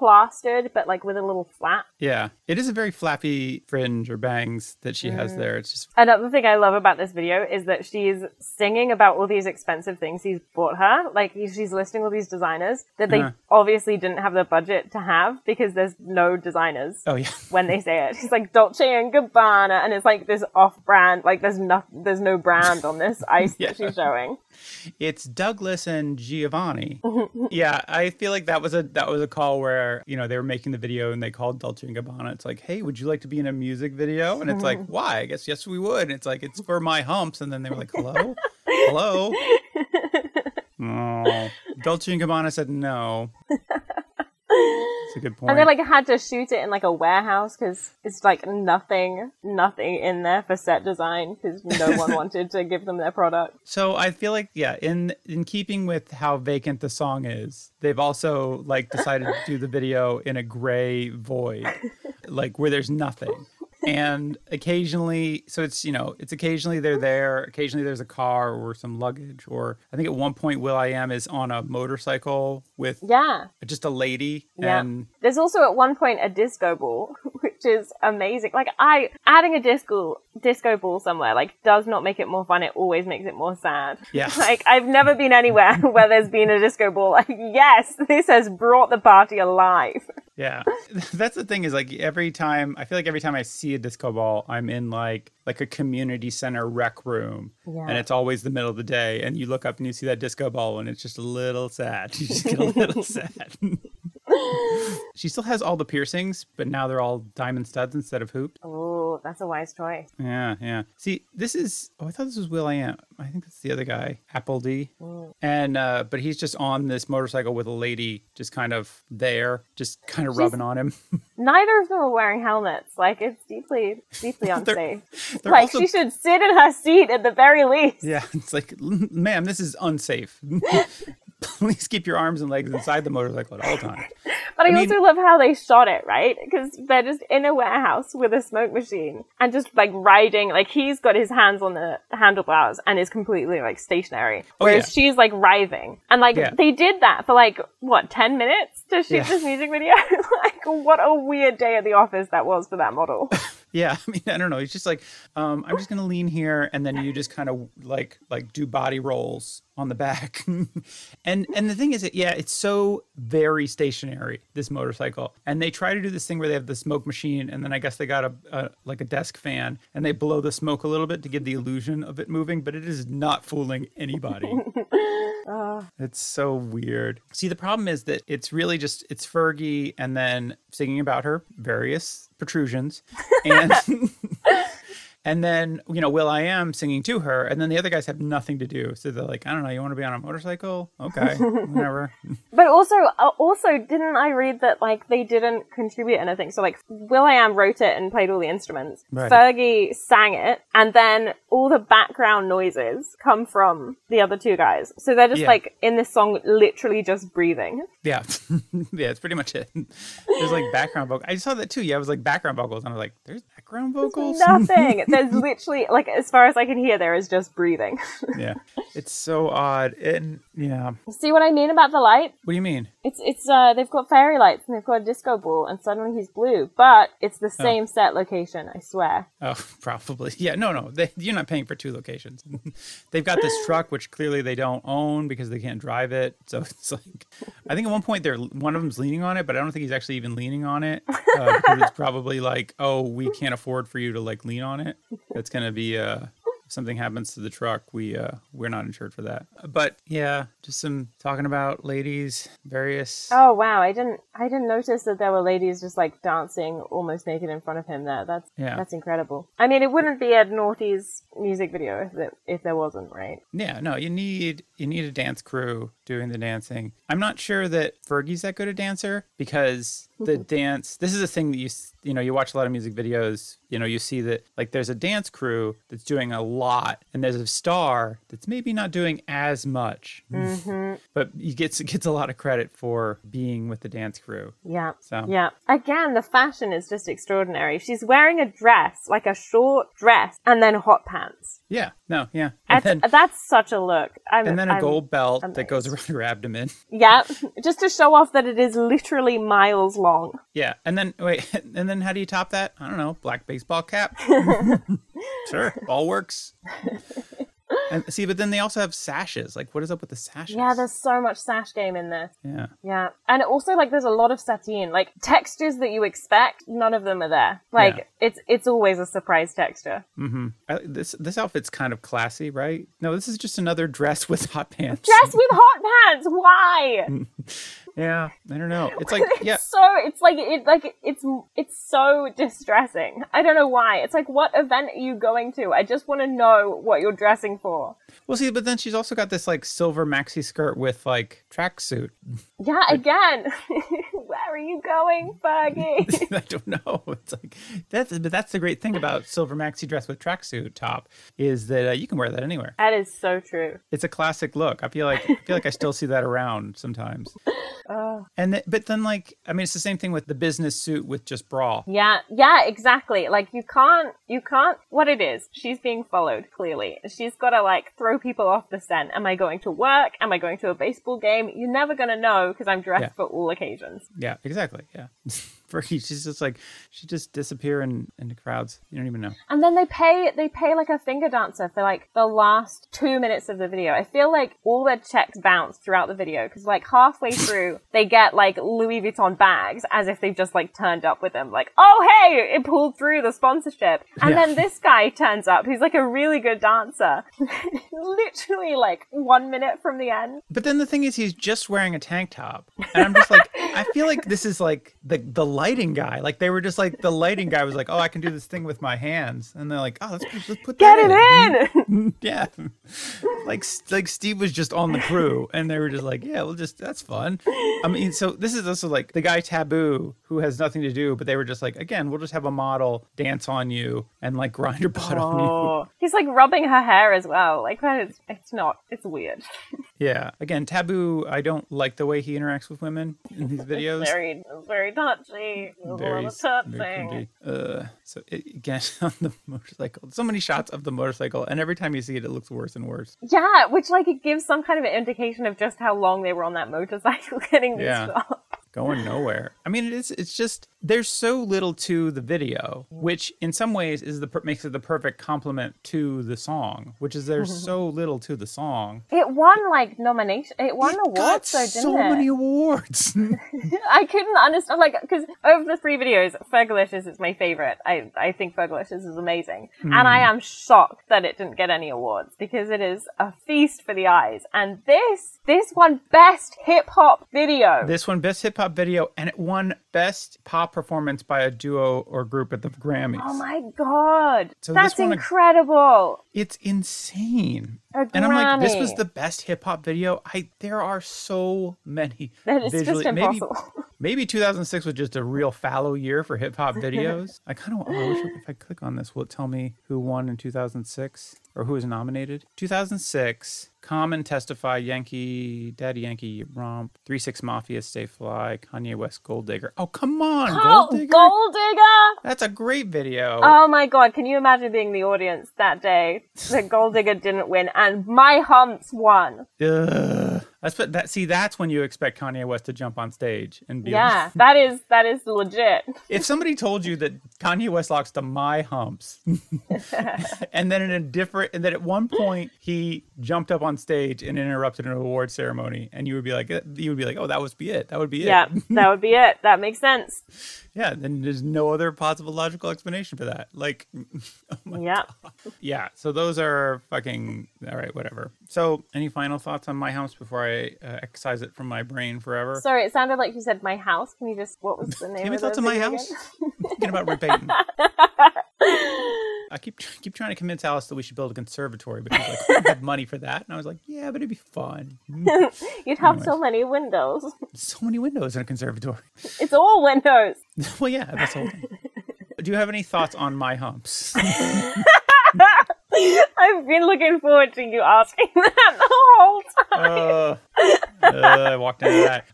Speaker 2: but like with a little flap.
Speaker 3: yeah, it is a very flappy fringe or bangs that she
Speaker 2: Mm.
Speaker 3: has there. It's just
Speaker 2: Another thing I love about this video is that she's singing about all these expensive things he's bought her. Like she's listing all these designers that they
Speaker 3: Uh-huh.
Speaker 2: obviously didn't have the budget to have because there's no designers.
Speaker 3: oh yeah,
Speaker 2: When they say it, it's like Dolce and Gabbana, and it's like this off-brand. Like there's no, there's no brand on this ice
Speaker 3: Yeah.
Speaker 2: that she's showing.
Speaker 3: it's Douglas and Giovanni. yeah, I feel like that was a that was a call where you know they were making the video and they called Dolce and Gabbana. It's like, hey, would you like to be in a music video? And it's like, mm-hmm. why? I guess yes, we would. And it's like it's for my humps. And then they were like, hello, hello. Oh, Dolce and Gabbana said no. That's a good point.
Speaker 2: And they like had to shoot it in like a warehouse because it's like nothing, nothing in there for set design because no one wanted to give them their product.
Speaker 3: So I feel like yeah, in in keeping with how vacant the song is, they've also like decided to do the video in a gray void, like where there's nothing. And occasionally, so it's you know, it's occasionally they're there. Occasionally there's a car or some luggage, or I think at one point Will I Am is on a motorcycle with
Speaker 2: Yeah.
Speaker 3: just a lady,
Speaker 2: Yeah.
Speaker 3: and
Speaker 2: There's also at one point a disco ball, which is amazing. Like I adding a disco disco ball somewhere like does not make it more fun. It always makes it more sad.
Speaker 3: Yeah.
Speaker 2: Like I've never been anywhere where there's been a disco ball. Like yes, this has brought the party alive.
Speaker 3: Yeah. That's the thing is like every time I feel like every time I see a disco ball, I'm in like like a community center rec room.
Speaker 2: Yeah.
Speaker 3: And it's always the middle of the day and you look up and you see that disco ball and it's just a little sad. You just get a little sad. she still has all the piercings, but now they're all diamond studs instead of hoop.
Speaker 2: Oh, that's a wise choice.
Speaker 3: Yeah, yeah. See, this is oh, I thought this was Will I Am. I think that's the other guy, Apple D. and uh, but he's just on this motorcycle with a lady, just kind of there, just kind of rubbing on him.
Speaker 2: Neither of them are wearing helmets. Like it's deeply, deeply
Speaker 3: They're-
Speaker 2: unsafe.
Speaker 3: they're
Speaker 2: like
Speaker 3: also-
Speaker 2: she should sit in her seat at the very least.
Speaker 3: Yeah, it's like, ma'am, this is unsafe. Please keep your arms and legs inside the motorcycle at all times.
Speaker 2: But I,
Speaker 3: I mean-
Speaker 2: also love how they shot it, right? Because they're just in a warehouse with a smoke machine and just like riding. Like he's got his hands on the handlebars and is completely like stationary, oh, whereas
Speaker 3: yeah.
Speaker 2: she's like writhing. And like
Speaker 3: Yeah.
Speaker 2: they did that for like what ten minutes to shoot
Speaker 3: Yeah.
Speaker 2: this music video. like what a weird day at the office that was for that model.
Speaker 3: Yeah, I mean, I don't know. He's just like, um, I'm just gonna lean here, and then you just kind of like like do body rolls on the back. and and the thing is, that yeah, it's so very stationary this motorcycle. And they try to do this thing where they have the smoke machine, and then I guess they got a, a like a desk fan, and they blow the smoke a little bit to give the illusion of it moving, but it is not fooling anybody. It's so weird. See, the problem is that it's really just it's Fergie and then singing about her various protrusions, and and then you know will.i.am singing to her, and then the other guys have nothing to do. So they're like, I don't know, you want to be on a motorcycle? Okay, whatever.
Speaker 2: But also, uh, also, didn't I read that like they didn't contribute anything? So like, will.i.am wrote it and played all the instruments.
Speaker 3: Right.
Speaker 2: Fergie sang it, and then all the background noises come from the other two guys. So they're just
Speaker 3: Yeah.
Speaker 2: like in this song, literally just breathing.
Speaker 3: Yeah, yeah, it's pretty much it. There's like background vocals. I saw that too. Yeah, it was like background vocals, and I was like, "There's background vocals."
Speaker 2: Nothing. There's literally like, as far as I can hear, there is just breathing.
Speaker 3: yeah, it's so odd. And yeah,
Speaker 2: See what I mean about the light?
Speaker 3: what do you mean?
Speaker 2: It's it's uh they've got fairy lights and they've got a disco ball and suddenly he's blue, but it's the same set location. I swear.
Speaker 3: Oh, probably. Yeah, no, no. They, you're not paying for two locations. They've got this truck, which clearly they don't own because they can't drive it. So it's like, I think at one point they're one of them's leaning on it, but I don't think he's actually even leaning on it uh, it's probably like, oh, we can't afford for you to like lean on it. That's gonna be uh, if something happens to the truck, we uh, we're not insured for that. But yeah, just some talking about ladies, various.
Speaker 2: Oh wow, I didn't I didn't notice that there were ladies just like dancing almost naked in front of him there. That's
Speaker 3: Yeah.
Speaker 2: that's incredible. I mean, it wouldn't be a Naughty's music video if it, if there wasn't, right?
Speaker 3: Yeah, no, you need you need a dance crew doing the dancing. I'm not sure that Fergie's that good a dancer because the mm-hmm. dance. This is a thing that you you know you watch a lot of music videos. You know you see that like there's a dance crew that's doing a lot, and there's a star that's maybe not doing as much, mm-hmm. but he gets gets a lot of credit for being with the dance crew.
Speaker 2: Yeah.
Speaker 3: So
Speaker 2: Yeah. Again, the fashion is just extraordinary. She's wearing a dress, like a short dress, and then hot pants.
Speaker 3: yeah, no, yeah, then
Speaker 2: that's such a look. I'm,
Speaker 3: and then a
Speaker 2: I'm-
Speaker 3: gold belt that goes around her abdomen.
Speaker 2: Yeah, just to show off that it is literally miles long.
Speaker 3: Yeah, and then wait, and then how do you top that? I don't know, black baseball cap. sure, all works. And see, but then they also have sashes. Like, what is up with the sashes?
Speaker 2: Yeah, there's so much sash game in this.
Speaker 3: yeah,
Speaker 2: Yeah, and also like there's a lot of sateen, like textures that you expect. None of them are there. Like
Speaker 3: Yeah.
Speaker 2: it's it's always a surprise texture.
Speaker 3: mm-hmm. I, this this outfit's kind of classy, right? No, this is just another dress with hot pants.
Speaker 2: Dress with hot pants. Why?
Speaker 3: Yeah, I don't know. It's like yeah,
Speaker 2: It's so it's like it like it's it's so distressing. I don't know why. It's like what event are you going to? I just want to know what you're dressing for.
Speaker 3: Well, see, but then she's also got this like silver maxi skirt with like tracksuit.
Speaker 2: Yeah, again. Where are you going, Fergie?
Speaker 3: I don't know. It's like that's but that's the great thing about silver maxi dress with tracksuit top is that uh, you can wear that anywhere.
Speaker 2: that is so true.
Speaker 3: It's a classic look. I feel like I feel like I still see that around sometimes.
Speaker 2: Oh.
Speaker 3: And th- but then like I mean it's the same thing with the business suit with just bra.
Speaker 2: Yeah, yeah, exactly. Like you can't, you can't. What it is? She's being followed. Clearly, she's got to like throw people off the scent. Am I going to work? Am I going to a baseball game? You're never gonna know because I'm dressed
Speaker 3: Yeah.
Speaker 2: for all occasions.
Speaker 3: Yeah, exactly. Yeah. Fergie, she's just like she just disappear in into crowds. You don't even know.
Speaker 2: And then they pay, they pay like a finger dancer for like the last two minutes of the video. I feel like all their checks bounce throughout the video because like halfway through they get like Louis Vuitton bags as if they've just like turned up with them. Like, oh hey, it pulled through the sponsorship. And
Speaker 3: Yeah.
Speaker 2: then this guy turns up who's like a really good dancer. Literally like one minute from the end.
Speaker 3: But then the thing is he's just wearing a tank top. And I'm just like I feel like this is like the the lighting guy. Like they were just like the lighting guy was like, "Oh, I can do this thing with my hands," and they're like, "Oh, let's, let's put
Speaker 2: Get
Speaker 3: that
Speaker 2: it in.
Speaker 3: yeah, like like Steve was just on the crew, and they were just like, "Yeah, we'll just that's fun." I mean, so this is also like the guy Taboo who has nothing to do, but they were just like, again, we'll just have a model dance on you and like grind your butt on you.
Speaker 2: Oh, he's like rubbing her hair as well. Like it's, it's not. It's weird.
Speaker 3: Yeah, again, Taboo. I don't like the way he interacts with women in these videos.
Speaker 2: Very, very touchy. There's a lot of touching.
Speaker 3: Uh, so it, again, on the motorcycle, so many shots of the motorcycle, and every time you see it, it looks worse and worse.
Speaker 2: Yeah, which like it gives some kind of indication of just how long they were on that motorcycle getting these
Speaker 3: Yeah.
Speaker 2: shots.
Speaker 3: going nowhere. I mean, it is. It's just there's so little to the video, which in some ways is the makes it the perfect complement to the song. Which is there's mm-hmm. so little to the song.
Speaker 2: It won like nomination. It won
Speaker 3: It
Speaker 2: awards, though, didn't
Speaker 3: so
Speaker 2: it?
Speaker 3: many awards.
Speaker 2: I couldn't understand, like, because of the three videos, Fergalicious is my favorite. I, I think Fergalicious is amazing. And I hmm. am shocked that it didn't get any awards because it is a feast for the eyes. And this, this won Best Hip Hop Video.
Speaker 3: this one best hip hop video, and it won best pop performance by a duo or group at the Grammys.
Speaker 2: oh my god.
Speaker 3: So
Speaker 2: That's
Speaker 3: won a-
Speaker 2: incredible.
Speaker 3: It's insane.
Speaker 2: A
Speaker 3: And I'm like, this was the best hip hop video. I there are so many.
Speaker 2: That is
Speaker 3: visually-
Speaker 2: just
Speaker 3: maybe
Speaker 2: impossible.
Speaker 3: maybe 2006 was just a real fallow year for hip hop videos. I kind of oh, wish if I click on this, will it tell me who won in 2006 or who was nominated? 2006. Common, Testify, Yankee, Daddy Yankee, Rompe, Three Six Mafia, Stay Fly, Kanye West, Gold Digger. Oh come on,
Speaker 2: Oh,
Speaker 3: Gold Digger.
Speaker 2: Gold Digger!
Speaker 3: That's a great video.
Speaker 2: Oh my god, can you imagine being the audience that day that Gold Digger didn't win and My Humps won?
Speaker 3: Ugh. That's what that. See, that's when you expect Kanye West to jump on stage and be.
Speaker 2: Yeah, that is that is legit.
Speaker 3: If somebody told you that Kanye West locks to my humps, and then in a different, and then at one point he jumped up on stage and interrupted an award ceremony, and you would be like, eh, you would be like, oh, that would be it. That would be it.
Speaker 2: Yeah, that would be it. That makes sense.
Speaker 3: Yeah. Then there's no other possible logical explanation for that. Like, oh
Speaker 2: Yeah.
Speaker 3: yeah. So those are fucking all right. Whatever. So, any final thoughts on my house before I uh, excise it from my brain forever?
Speaker 2: Sorry, it sounded like you said my house. Can you just what was the name
Speaker 3: Give me
Speaker 2: of the
Speaker 3: thoughts on my house. Thinking about Payton. I keep keep trying to convince Alice that we should build a conservatory because like we don't have money for that, and I was like, yeah, but it'd be fun.
Speaker 2: You'd have so many windows.
Speaker 3: so many windows in a conservatory.
Speaker 2: It's all windows.
Speaker 3: well, yeah, that's the whole thing. Do you have any thoughts on my humps?
Speaker 2: I've been looking forward to you asking that the whole time.
Speaker 3: uh, uh, I walked into that.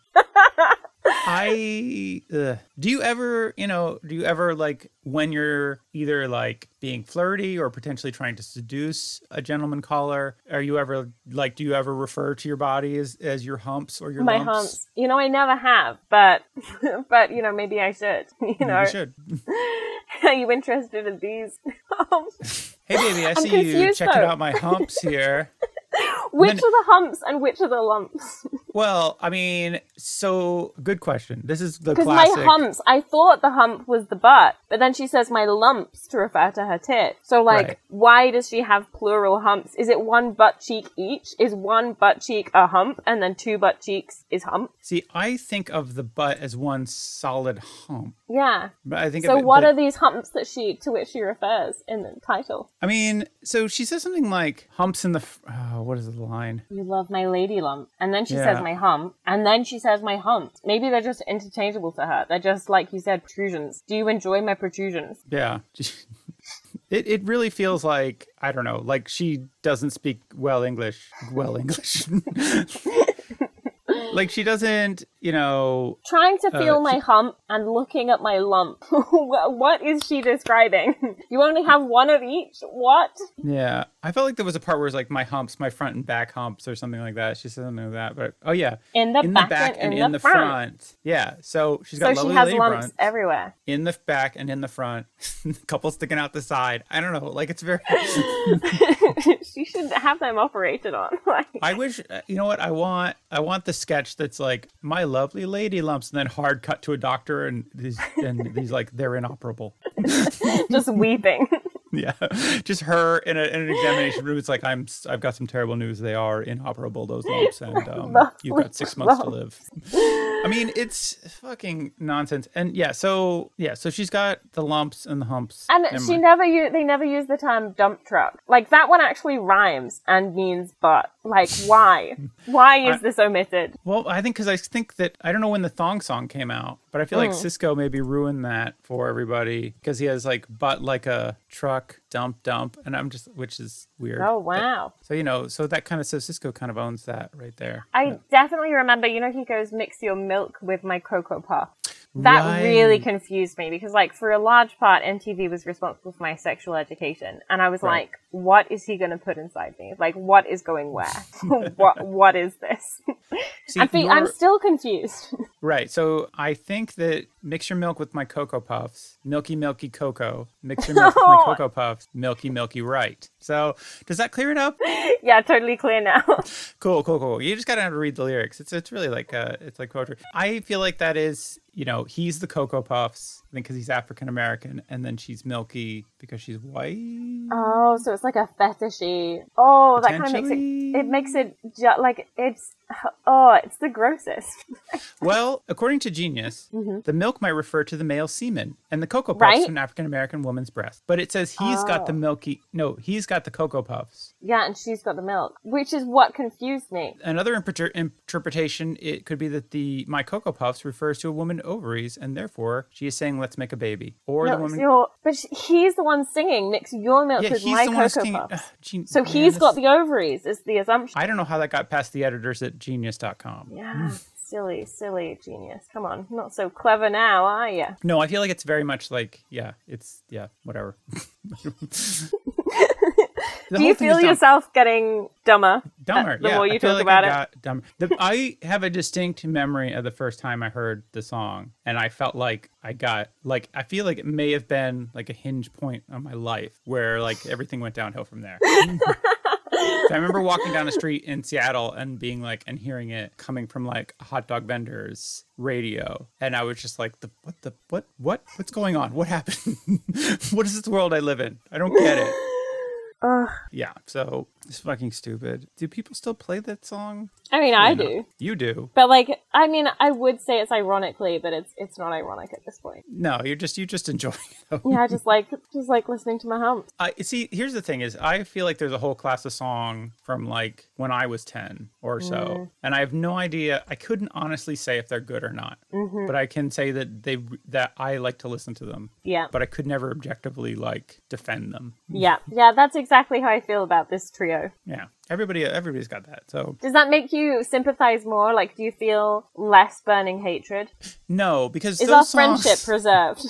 Speaker 3: I uh, do you ever, you know, do you ever like when you're either like being flirty or potentially trying to seduce a gentleman caller? Are you ever like, do you ever refer to your body as as your humps or your
Speaker 2: my
Speaker 3: lumps?
Speaker 2: humps. You know, I never have, but but you know, maybe I should. You know,
Speaker 3: You should.
Speaker 2: are you interested in these humps?
Speaker 3: Hey, baby, I see you checking
Speaker 2: though.
Speaker 3: out my humps here.
Speaker 2: Which
Speaker 3: then-
Speaker 2: are the humps and which are the lumps?
Speaker 3: Well, I mean, so good question. This is the
Speaker 2: Because
Speaker 3: classic.
Speaker 2: my humps, I thought the hump was the butt, but then she says my lumps to refer to her tit. So, like,
Speaker 3: Right.
Speaker 2: why does she have plural humps? Is it one butt cheek each? Is one butt cheek a hump, and then two butt cheeks is hump?
Speaker 3: See, I think of the butt as one solid hump,
Speaker 2: Yeah.
Speaker 3: but I think
Speaker 2: So,
Speaker 3: it,
Speaker 2: what
Speaker 3: but-
Speaker 2: are these humps that she to which she refers in the title?
Speaker 3: I mean, so she says something like humps in the. f- Oh, what is the line?
Speaker 2: You love my lady lump, and then she
Speaker 3: Yeah.
Speaker 2: says my hump, and then she says my hump. Maybe they're just interchangeable to her. They're just like you said, protrusions. Do you enjoy my protrusions?
Speaker 3: Yeah. It, it really feels like I don't know, like she doesn't speak well English. Well English. like she doesn't, you know.
Speaker 2: Trying to feel
Speaker 3: Uh,
Speaker 2: my
Speaker 3: she-
Speaker 2: hump and looking at my lump. What- is she describing? You only have one of each? What?
Speaker 3: Yeah, I felt like there was a part where it's like my humps, my front and back humps, or something like that. She said something like that, but oh yeah,
Speaker 2: In the,
Speaker 3: in the
Speaker 2: back,
Speaker 3: back
Speaker 2: and,
Speaker 3: in,
Speaker 2: the,
Speaker 3: the
Speaker 2: front.
Speaker 3: front. Yeah, so she's got
Speaker 2: so
Speaker 3: she
Speaker 2: has lumps everywhere.
Speaker 3: in the back and in the front, a couple sticking out the side. I don't know, like it's very.
Speaker 2: she should have them operated on. Like,
Speaker 3: I wish uh, you know what I want. I want the sketch that's like my lovely lady lumps, and then hard cut to a doctor, and and these like they're inoperable.
Speaker 2: just weeping.
Speaker 3: Yeah, just her in, a, in an examination room. It's like I'm. I've got some terrible news. They are inoperable. Those lumps, and um, you've got six months to live. I mean, it's fucking nonsense. And yeah, so yeah, so she's got the lumps and the humps.
Speaker 2: And
Speaker 3: Never
Speaker 2: she
Speaker 3: mind.
Speaker 2: never use they never use the term dump truck. Like that one actually rhymes and means butt. Like why? why is
Speaker 3: I-
Speaker 2: this omitted?
Speaker 3: Well, I think because I think that I don't know when the thong song came out, but I feel like
Speaker 2: Mm.
Speaker 3: Sisqó maybe ruined that for everybody because he has like butt like a truck, dump, dump, and I'm just which is weird.
Speaker 2: Oh
Speaker 3: But-
Speaker 2: wow.
Speaker 3: So you know, so that kind of so Sisqó kind of owns that right there.
Speaker 2: I definitely remember, you know, he goes, mix your milk with my Cocoa Puff. That really confused me because, like, for a large part, MTV was responsible for my sexual education. And I was
Speaker 3: Right.
Speaker 2: like, what is he going to put inside me? Like, what is going where? what What is this?
Speaker 3: See,
Speaker 2: I think I'm still confused.
Speaker 3: Right. So I think that mix your milk with my Cocoa Puffs, milky, milky cocoa. Mix your milk with my Cocoa Puffs, milky, milky right. So does that clear it up?
Speaker 2: yeah, totally clear now.
Speaker 3: Cool, cool, cool. You just gotta have to read the lyrics. It's it's really like uh, it's like poetry. I feel like that is you know he's the Cocoa Puffs. Think because he's African American, and then she's Milky because she's white.
Speaker 2: oh, so it's like a fetishy. Oh, that kind of makes it. It makes it ju- like it's. Oh, it's the grossest.
Speaker 3: Well, according to Genius, the milk might refer to the male semen, and the Cocoa Puffs
Speaker 2: Mm-hmm. Right.
Speaker 3: to an African American woman's breast. But it says he's got the
Speaker 2: Oh.
Speaker 3: milky. No, he's got the Cocoa Puffs.
Speaker 2: Yeah, and she's got the milk, which is what confused me.
Speaker 3: Another interpre- interpretation it could be that the my Cocoa Puffs refers to a woman ovaries, and therefore she is saying let's make a baby, or
Speaker 2: No,
Speaker 3: the woman.
Speaker 2: your, but he's the one singing. Mix your milk
Speaker 3: Yeah,
Speaker 2: with my cocoa puffs.
Speaker 3: Ugh, Gen-
Speaker 2: so
Speaker 3: man,
Speaker 2: he's got the ovaries. Is the assumption?
Speaker 3: I don't know how that got past the editors at Genius.com.
Speaker 2: yeah, mm. silly, silly genius. Come on, not so clever now, are you?
Speaker 3: No, I feel like it's very much like yeah, it's yeah, whatever.
Speaker 2: Do you feel yourself getting dumber?
Speaker 3: dumber?
Speaker 2: the
Speaker 3: yeah,
Speaker 2: more you
Speaker 3: I
Speaker 2: talk
Speaker 3: like I
Speaker 2: about it?
Speaker 3: got dumber. The, I have a distinct memory of the first time I heard the song, and I felt like I got like I feel like it may have been like a hinge point on my life where like everything went downhill from there. So I remember walking down the street in Seattle and being like, and hearing it coming from like a hot dog vendor's radio, and I was just like, "The what? The what? What? What's going on? What happened? what is this world I live in? I don't get it."
Speaker 2: Ugh.
Speaker 3: Yeah, so it's fucking stupid. Do people still play that song?
Speaker 2: I mean, I
Speaker 3: You
Speaker 2: do,
Speaker 3: You do.
Speaker 2: but like, I mean, I would say it's ironically, but it's it's not ironic at this point.
Speaker 3: No, you're just you just enjoying it.
Speaker 2: Yeah, I just like just like listening to my hump.
Speaker 3: I see. Here's the thing: is I feel like there's a whole class of song from like when I was ten or so,
Speaker 2: Mm.
Speaker 3: and I have no idea. I couldn't honestly say if they're good or not,
Speaker 2: Mm-hmm.
Speaker 3: but I can say that they that I like to listen to them.
Speaker 2: Yeah.
Speaker 3: But I could never objectively like defend them.
Speaker 2: Yeah, yeah, that's exactly how I feel about this trio.
Speaker 3: Yeah, everybody everybody's got that. So
Speaker 2: Does that make you sympathize more? Like, do you feel less burning hatred?
Speaker 3: no, because
Speaker 2: Is
Speaker 3: those
Speaker 2: our
Speaker 3: songs,
Speaker 2: friendship preserved?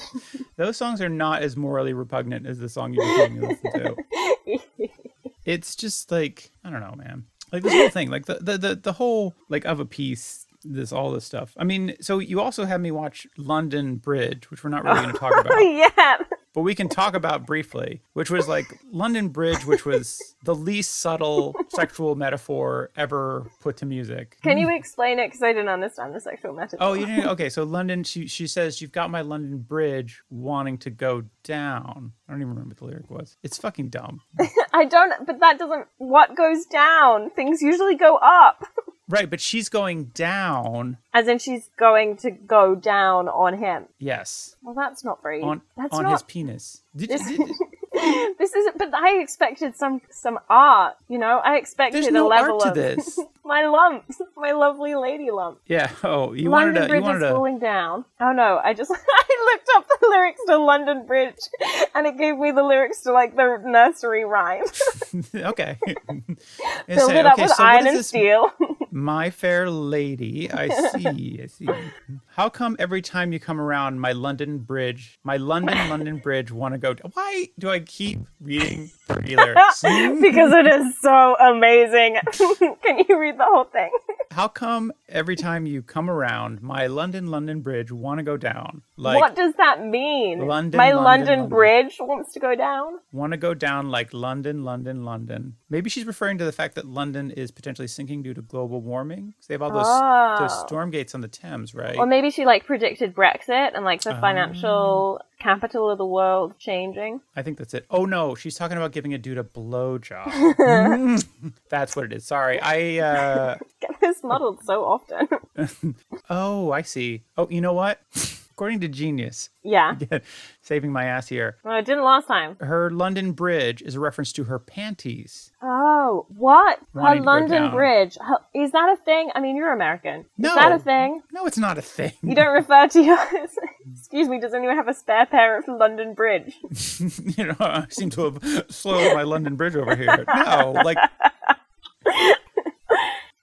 Speaker 3: those songs are not as morally repugnant as the song you just made me listen to. it's just like I don't know, man. Like this whole thing, like the the the, the whole like of a piece, this all this stuff. I mean, so you also had me watch London Bridge, which we're not really going to talk oh, about,
Speaker 2: yeah.
Speaker 3: but we can talk about briefly, which was like London Bridge, which was the least subtle sexual metaphor ever put to music.
Speaker 2: Can you explain it? Because I didn't understand the sexual metaphor.
Speaker 3: Oh, you didn't. Okay, so London. She she says you've got my London Bridge wanting to go down. I don't even remember what the lyric was. It's fucking dumb.
Speaker 2: I don't. But that doesn't. What goes down? Things usually go up.
Speaker 3: Right, but she's going down.
Speaker 2: As in, she's going to go down on him.
Speaker 3: Yes,
Speaker 2: Well, that's not very.
Speaker 3: on
Speaker 2: that's
Speaker 3: on
Speaker 2: not.
Speaker 3: his penis. Did,
Speaker 2: This-
Speaker 3: did-
Speaker 2: this isn't. But I expected some some art. You know, I expected
Speaker 3: there's
Speaker 2: a
Speaker 3: no
Speaker 2: level
Speaker 3: art to
Speaker 2: of
Speaker 3: this.
Speaker 2: my lumps, my lovely lady lump.
Speaker 3: Yeah. Oh, you
Speaker 2: London
Speaker 3: wanted to.
Speaker 2: Bridge
Speaker 3: You wanted
Speaker 2: is falling down. Oh no! I just I looked up the lyrics to London Bridge, and it gave me the lyrics to like the nursery rhyme.
Speaker 3: okay.
Speaker 2: Filled
Speaker 3: say,
Speaker 2: it up
Speaker 3: okay,
Speaker 2: with
Speaker 3: so
Speaker 2: iron and steel.
Speaker 3: My fair lady, I see, I see. How come every time you come around my London Bridge, my London London Bridge want to go? Why do I keep reading lyrics?
Speaker 2: because it is so amazing. Can you read the whole thing?
Speaker 3: How come every time you come around my London London Bridge want to go down? Like
Speaker 2: what does that mean?
Speaker 3: London,
Speaker 2: My
Speaker 3: London,
Speaker 2: London,
Speaker 3: London.
Speaker 2: Bridge wants to go down.
Speaker 3: want to go down like London, London, London. Maybe she's referring to the fact that London is potentially sinking due to global warming. they have all those, those
Speaker 2: Oh.
Speaker 3: storm gates on the Thames, right?
Speaker 2: Or maybe she like predicted Brexit and like the
Speaker 3: Ah.
Speaker 2: financial capital of the world changing.
Speaker 3: I think that's it. Oh no, she's talking about giving a dude a blowjob. that's what it is. Sorry, I. uh
Speaker 2: Get this muddled so often.
Speaker 3: oh, I see. Oh, you know what? According to Genius,
Speaker 2: Yeah.
Speaker 3: saving my ass here,
Speaker 2: Well, it didn't last time.
Speaker 3: her London Bridge is a reference to her panties.
Speaker 2: Oh, what? Her London. Bridge. Is that a thing? I mean, you're American.
Speaker 3: No.
Speaker 2: Is that a thing?
Speaker 3: No, it's not a thing.
Speaker 2: You don't refer to your. Excuse me, does anyone have a spare pair of London Bridge?
Speaker 3: you know, I seem to have slowed my London Bridge over here. No, like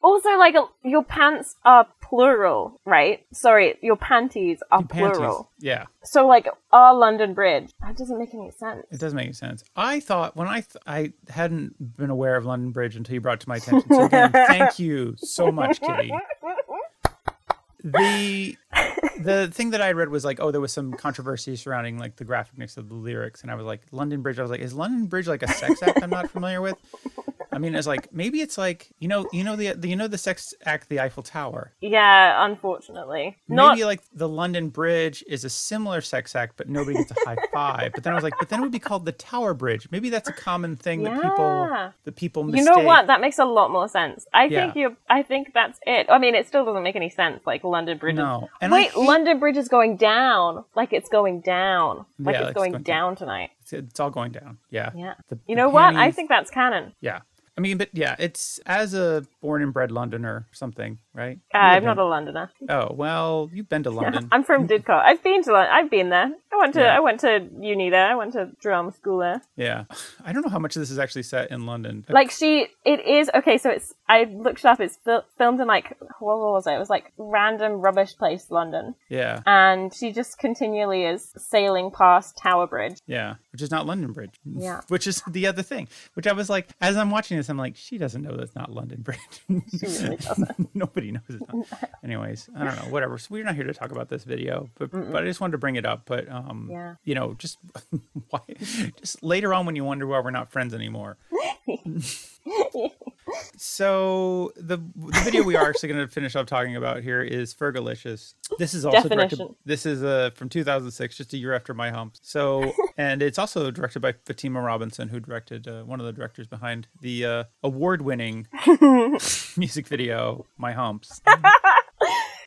Speaker 2: Also, like, uh, your pants are plural, right? Sorry, your panties are
Speaker 3: panties.
Speaker 2: plural.
Speaker 3: Yeah,
Speaker 2: So, like, our London Bridge. That doesn't make any sense.
Speaker 3: it does make sense. I thought when I th- I hadn't been aware of London Bridge until you brought it to my attention. So again, thank you so much, Kitty. The the thing that I read was like, oh, there was some controversy surrounding like the graphicness of the lyrics, and I was like, London Bridge. I was like, is London Bridge like a sex act I'm not familiar with? I mean, it's like maybe it's like you know, you know the, the you know the sex act, the Eiffel Tower.
Speaker 2: Yeah, unfortunately. Not.
Speaker 3: Maybe like the London Bridge is a similar sex act, but nobody gets a high five. But then I was like, but then it would be called the Tower Bridge. Maybe that's a common thing that people
Speaker 2: Yeah.
Speaker 3: that people
Speaker 2: You know what? That makes a lot more sense. I think you. I think that's it. I mean, it still doesn't make any sense. Like London Bridge. is-
Speaker 3: No. And
Speaker 2: Wait,
Speaker 3: hate-
Speaker 2: London Bridge is going down. Like it's going down. Like
Speaker 3: Yeah,
Speaker 2: it's
Speaker 3: like it's
Speaker 2: going,
Speaker 3: going
Speaker 2: down tonight.
Speaker 3: It's, it's all going down. Yeah.
Speaker 2: Yeah.
Speaker 3: The-
Speaker 2: You know what? I think that's canon.
Speaker 3: Yeah. I mean, but yeah, it's as a born and bred Londoner something, right?
Speaker 2: Uh, I'm not a Londoner.
Speaker 3: Oh well, you've been to London.
Speaker 2: I'm from Didcot. I've been to. London. I've been there. I went to.
Speaker 3: Yeah.
Speaker 2: I went to uni there. I went to drama school there.
Speaker 3: yeah. I don't know how much of this is actually set in London.
Speaker 2: Like she, it is okay. So it's. I looked it up. It's fil- filmed in like what was it? It was like random rubbish place, London,
Speaker 3: yeah,
Speaker 2: and she just continually is sailing past Tower Bridge.
Speaker 3: yeah, which is not London Bridge.
Speaker 2: Yeah.
Speaker 3: which is the other thing. Which I was like, as I'm watching this, I'm like, she doesn't know that's not London Bridge.
Speaker 2: She really doesn't.
Speaker 3: Nobody knows it's not. Anyways, I don't know. Whatever. So we're not here to talk about this video, but but I just wanted to bring it up. But um,
Speaker 2: Yeah.
Speaker 3: you know, just why? Just later on when you wonder why we're not friends anymore. So the the video we are actually going to finish up talking about here is Fergalicious. This is also directed.
Speaker 2: Definition.
Speaker 3: This is uh, from 2006, just a year after My Humps. So and it's also directed by Fatima Robinson, who directed uh, one of the directors behind the uh, award-winning music video My Humps.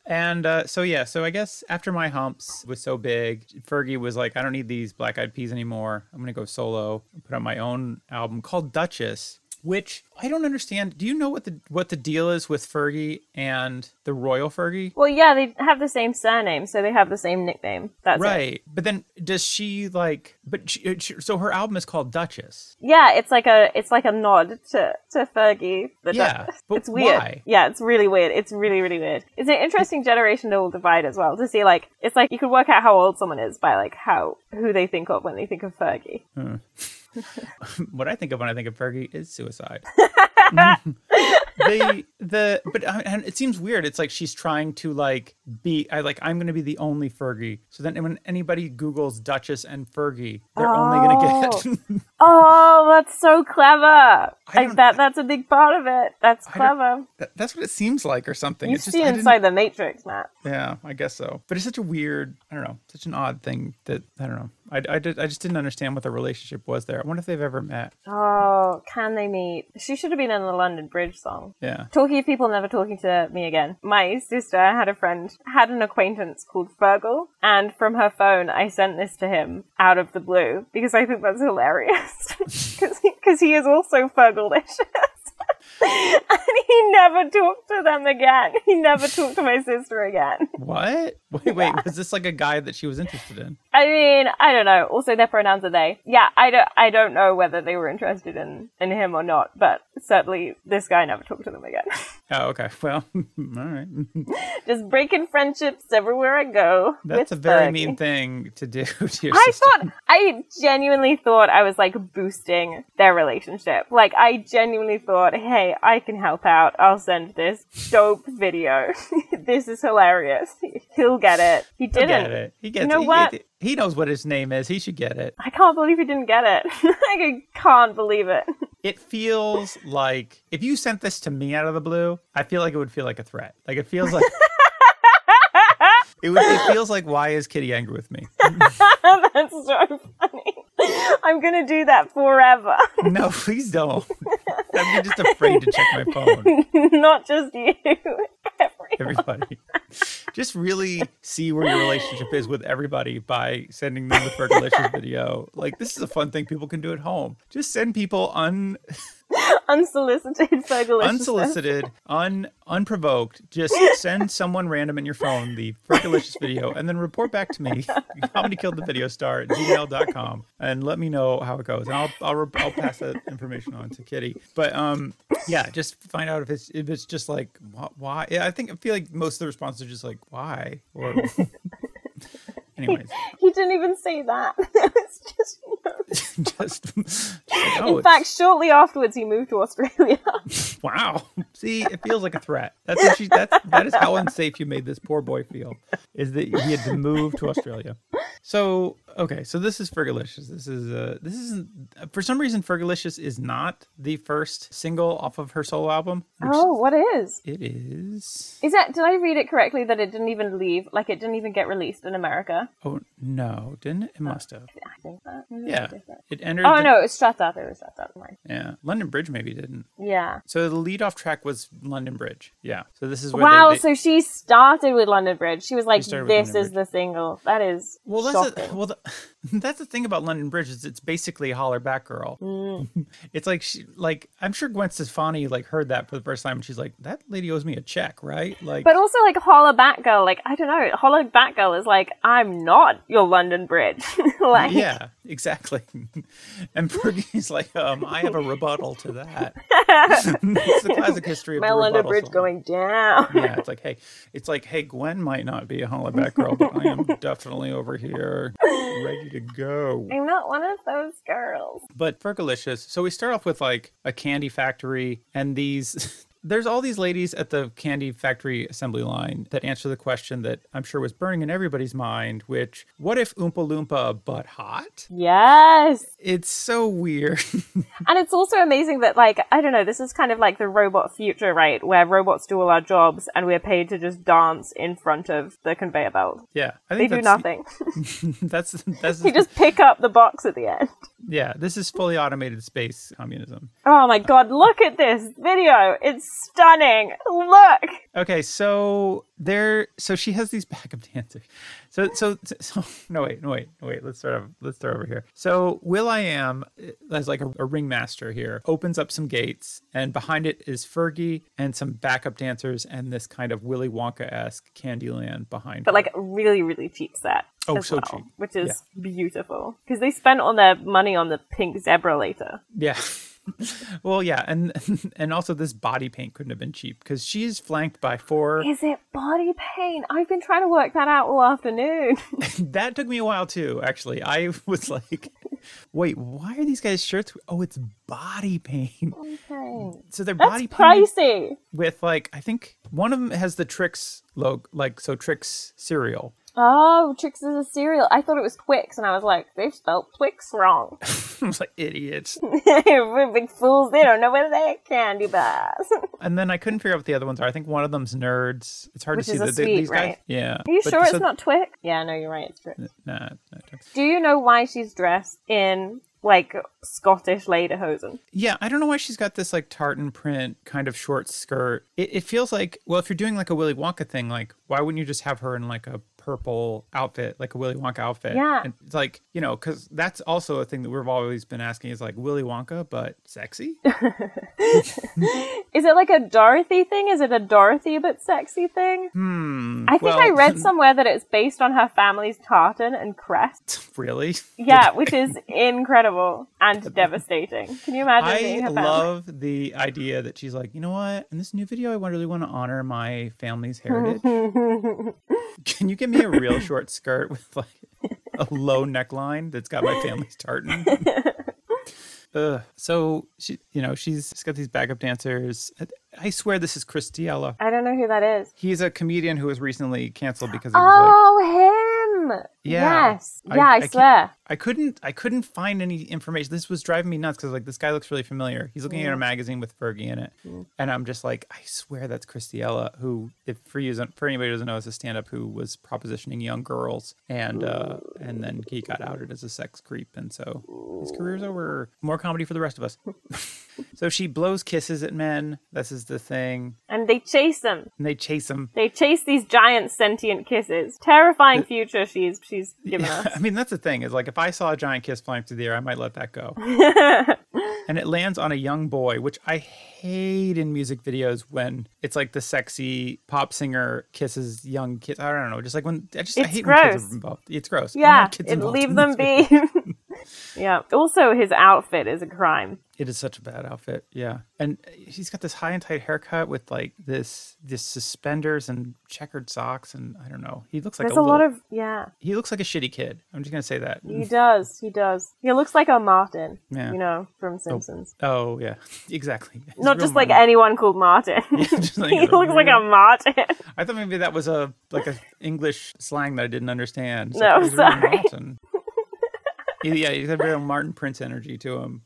Speaker 3: And uh, so yeah, so I guess after my humps was so big, Fergie was like, I don't need these black eyed peas anymore. I'm gonna go solo and put out my own album called Dutchess, which I don't understand. Do you know what the what the deal is with Fergie and the Royal Fergie?
Speaker 2: Well, yeah, they have the same surname, so they have the same nickname. That's it.
Speaker 3: right, but then does she like? But she, she- so her album is called Dutchess.
Speaker 2: Yeah, it's like a it's like a nod to to Fergie. The
Speaker 3: Yeah,
Speaker 2: Duchess.
Speaker 3: but
Speaker 2: it's weird.
Speaker 3: why?
Speaker 2: Yeah, it's really weird. It's really really weird. It's an interesting generational divide as well to see. Like, it's like you could work out how old someone is by like how who they think of when they think of Fergie. Hmm.
Speaker 3: what I think of when I think of Fergie is suicide. the the but and it seems weird. It's like she's trying to like be. I like I'm going to be the only Fergie. So then when anybody Google's Duchess and Fergie, they're only going to get.
Speaker 2: Oh. oh, that's so clever! Like
Speaker 3: don't-
Speaker 2: that. That's a big part of it. That's clever.
Speaker 3: that, that's what it seems like or something.
Speaker 2: You
Speaker 3: it's just
Speaker 2: see
Speaker 3: I didn't-
Speaker 2: inside the Matrix, Matt.
Speaker 3: Yeah, I guess so. But it's such a weird. I don't know. Such an odd thing that I don't know. I, I, did, I just didn't understand what the relationship was there. I wonder if they've ever met.
Speaker 2: Oh, can they meet? She should have been in the London Bridge song.
Speaker 3: Yeah.
Speaker 2: Talking of people never talking to me again. My sister had a friend, had an acquaintance called Fergal, and from her phone, I sent this to him out of the blue because I think that's hilarious. Because he is also Fergalicious. and he never talked to them again. He never talked to my sister again.
Speaker 3: What? Wait, wait. Was this like a guy that she was interested in?
Speaker 2: I mean, I don't know. Also, their pronouns are they. Yeah, I don't. I don't know whether they were interested in in him or not. But certainly, this guy never talked to them again.
Speaker 3: Oh, okay. Well, all right.
Speaker 2: Just breaking friendships everywhere I go.
Speaker 3: That's a very mean thing to do to your
Speaker 2: I
Speaker 3: sister.
Speaker 2: thought, I genuinely thought I was like boosting their relationship. Like, I genuinely thought, hey, I can help out. I'll send this dope video. this is hilarious. He'll get it. He
Speaker 3: He'll
Speaker 2: didn't.
Speaker 3: get it. He gets you
Speaker 2: know
Speaker 3: he,
Speaker 2: what?
Speaker 3: He, he knows what his name is. He should get it.
Speaker 2: I can't believe he didn't get it. I can't believe it.
Speaker 3: It feels like if you sent this to me out of the blue, I feel like it would feel like a threat. Like it feels like it would. It feels like why is Kitty angry with me?
Speaker 2: That's so funny. I'm gonna do that forever.
Speaker 3: No, please don't. I'm just afraid to check my phone.
Speaker 2: Not just you. Everyone.
Speaker 3: Everybody. just really see where your relationship is with everybody by sending them the Fergalicious video. Like this is a fun thing people can do at home. Just send people un
Speaker 2: unsolicited Fergalicious.
Speaker 3: unsolicited, un unprovoked. Just send someone random in your phone the Fergalicious video and then report back to me. Comedy killed the video star at gmail.com and let me know how it goes. And I'll I'll, re- I'll pass that information on to Kitty. But um yeah, just find out if it's if it's just like why. Yeah, I think I feel like most of the responses are just like why or. Anyways,
Speaker 2: He didn't even say that. it's just.
Speaker 3: just, just like, oh,
Speaker 2: In
Speaker 3: it's-
Speaker 2: fact, shortly afterwards, he moved to Australia.
Speaker 3: Wow. See, it feels like a threat. That's what she that's that is how unsafe you made this poor boy feel. Is that he had to move to Australia. So okay, so this is Fergalicious. This is uh this isn't for some reason Fergalicious is not the first single off of her solo album.
Speaker 2: oh, what is?
Speaker 3: it is
Speaker 2: Is that? Did I read it correctly that it didn't even leave? Like it didn't even get released in America?
Speaker 3: Oh no, didn't it? It must have.
Speaker 2: I think that. maybe
Speaker 3: Yeah. It entered
Speaker 2: Oh
Speaker 3: the-
Speaker 2: no, it was shut up. It was shut up.
Speaker 3: Yeah. London Bridge maybe didn't.
Speaker 2: Yeah.
Speaker 3: So the lead off track was London Bridge. Yeah. So this is where
Speaker 2: Wow.
Speaker 3: they, they,
Speaker 2: so she started with London Bridge. She was like,
Speaker 3: with
Speaker 2: "This is the single." That is
Speaker 3: Well, that's a, well, the, that's the thing about London Bridge is it's basically a holler back girl.
Speaker 2: Mm.
Speaker 3: it's like she, like I'm sure Gwen Stefani like heard that for the first time and she's like, that lady owes me a check, right? Like,
Speaker 2: But also, like Hollaback Girl, like I don't know, Hollaback Girl is like, I'm not your London Bridge. like,
Speaker 3: yeah, exactly. and Fergie's like, um, I have a rebuttal to that. it's the classic history of
Speaker 2: my
Speaker 3: the
Speaker 2: London Bridge
Speaker 3: song.
Speaker 2: going down.
Speaker 3: Yeah, it's like, hey, it's like, hey, Gwen might not be a holler back girl, but I am definitely over here, ready to go.
Speaker 2: I'm not one of those girls.
Speaker 3: But Fergalicious. So we start off with like a candy factory, and these. There's all these ladies at the candy factory assembly line that answer the question that I'm sure was burning in everybody's mind, which, what if Oompa Loompa but hot?
Speaker 2: Yes.
Speaker 3: It's so weird.
Speaker 2: And it's also amazing that, like, I don't know, this is kind of like the robot future, right? Where robots do all our jobs and we're paid to just dance in front of the conveyor belt.
Speaker 3: yeah, I
Speaker 2: They do nothing.
Speaker 3: That's that's
Speaker 2: you just pick up the box at the end.
Speaker 3: yeah. This is fully automated space communism.
Speaker 2: Oh my god, look at this video. It's stunning. Look.
Speaker 3: Okay, so there, so she has these backup dancers. So, so, so, no, wait, no, wait, no, wait. Let's start over. Let's start over here. So, will.i.am, uh, as like a, a ringmaster here, opens up some gates, and behind it is Fergie and some backup dancers, and this kind of Willy Wonka esque Candyland behind.
Speaker 2: But
Speaker 3: her.
Speaker 2: like really, really cheap set.
Speaker 3: Oh, so
Speaker 2: well,
Speaker 3: cheap.
Speaker 2: Which is beautiful. Because they spent all their money on the pink zebra later.
Speaker 3: yeah. well, yeah, and and also this body paint couldn't have been cheap because she's flanked by four.
Speaker 2: Is it body paint? I've been trying to work that out all afternoon.
Speaker 3: that took me a while too actually i was like wait why are these guys shirts oh it's body paint
Speaker 2: okay.
Speaker 3: so they're
Speaker 2: That's
Speaker 3: body
Speaker 2: pricey.
Speaker 3: with like i think one of them has the Trix logo like so Trix cereal
Speaker 2: Oh, Trix is a cereal. I thought it was Twix, and I was like, they've spelled Twix wrong.
Speaker 3: i was like idiots
Speaker 2: We're big fools. They don't know where they're candy bars.
Speaker 3: and then i couldn't figure out what the other ones are i think one of them's nerds it's hard
Speaker 2: Which
Speaker 3: to see
Speaker 2: is a
Speaker 3: that
Speaker 2: sweet,
Speaker 3: these guys
Speaker 2: right?
Speaker 3: yeah
Speaker 2: Are you
Speaker 3: But
Speaker 2: sure
Speaker 3: so-
Speaker 2: it's not Twix? Yeah, no, you're right. It's Twix.
Speaker 3: nah, it's not Trix.
Speaker 2: Do you know why she's dressed in like Scottish lederhosen?
Speaker 3: Yeah, I don't know why she's got this like tartan print kind of short skirt. It, it feels like, well, if you're doing like a Willy Wonka thing, like why wouldn't you just have her in like a purple outfit, like a Willy Wonka outfit?
Speaker 2: Yeah.
Speaker 3: And it's like, you know, because that's also a thing that we've always been asking is like Willy Wonka, but sexy?
Speaker 2: Is it like a Dorothy thing? Is it a Dorothy but sexy thing?
Speaker 3: Hmm.
Speaker 2: I think
Speaker 3: well,
Speaker 2: I read somewhere that it's based on her family's tartan and crest.
Speaker 3: Really?
Speaker 2: Yeah, which is incredible and devastating. Can you imagine being
Speaker 3: I love the idea that she's like, you know what? In this new video, I really want to honor my family's heritage. Can you give me a real short skirt with like a low neckline that's got my family's tartan? Ugh. So she, you know, she's, she's got these backup dancers. I- swear this is Chris D'Elia.
Speaker 2: I don't know who that is.
Speaker 3: He's a comedian who was recently canceled because he was like,
Speaker 2: Oh, him!
Speaker 3: Yeah.
Speaker 2: Yes.
Speaker 3: I-
Speaker 2: yeah, I,
Speaker 3: I
Speaker 2: swear.
Speaker 3: I couldn't I couldn't find any information. This was driving me nuts because like this guy looks really familiar. He's looking at a magazine with Fergie in it, and I'm just like, I swear that's Chris D'Elia, who, if for you for anybody who doesn't know, is a stand-up who was propositioning young girls, and uh, and then he got outed as a sex creep, and so his career's over. More comedy for the rest of us. so she blows kisses at men. This is the thing,
Speaker 2: And they chase them.
Speaker 3: and they chase them.
Speaker 2: They chase these giant sentient kisses. Terrifying future she's she's given us.
Speaker 3: I mean, that's the thing is like if I saw a giant kiss flying through the air, I might let that go. and it lands on a young boy, which I hate in music videos when it's like the sexy pop singer kisses young kids. I don't know, just like when I just I
Speaker 2: It's
Speaker 3: hate when kids
Speaker 2: gross.
Speaker 3: are involved. It's gross.
Speaker 2: Yeah, it, leave them be. yeah. Also, his outfit is a crime.
Speaker 3: It is such a bad outfit. Yeah. And he's got this high and tight haircut with like this this suspenders and checkered socks and I don't know. He looks like
Speaker 2: There's
Speaker 3: a,
Speaker 2: a lot of yeah.
Speaker 3: he looks like a shitty kid. I'm just gonna say that.
Speaker 2: He does. He does. He looks like a Martin.
Speaker 3: Yeah.
Speaker 2: You know from oh. Simpsons.
Speaker 3: Oh yeah, exactly.
Speaker 2: Not just like anyone called Martin.
Speaker 3: just like
Speaker 2: he looks like a Martin.
Speaker 3: I thought maybe that was a like a English slang that I didn't understand. It's
Speaker 2: No,
Speaker 3: like, he's real
Speaker 2: sorry.
Speaker 3: Martin. Yeah, he's got real Martin Prince energy to him.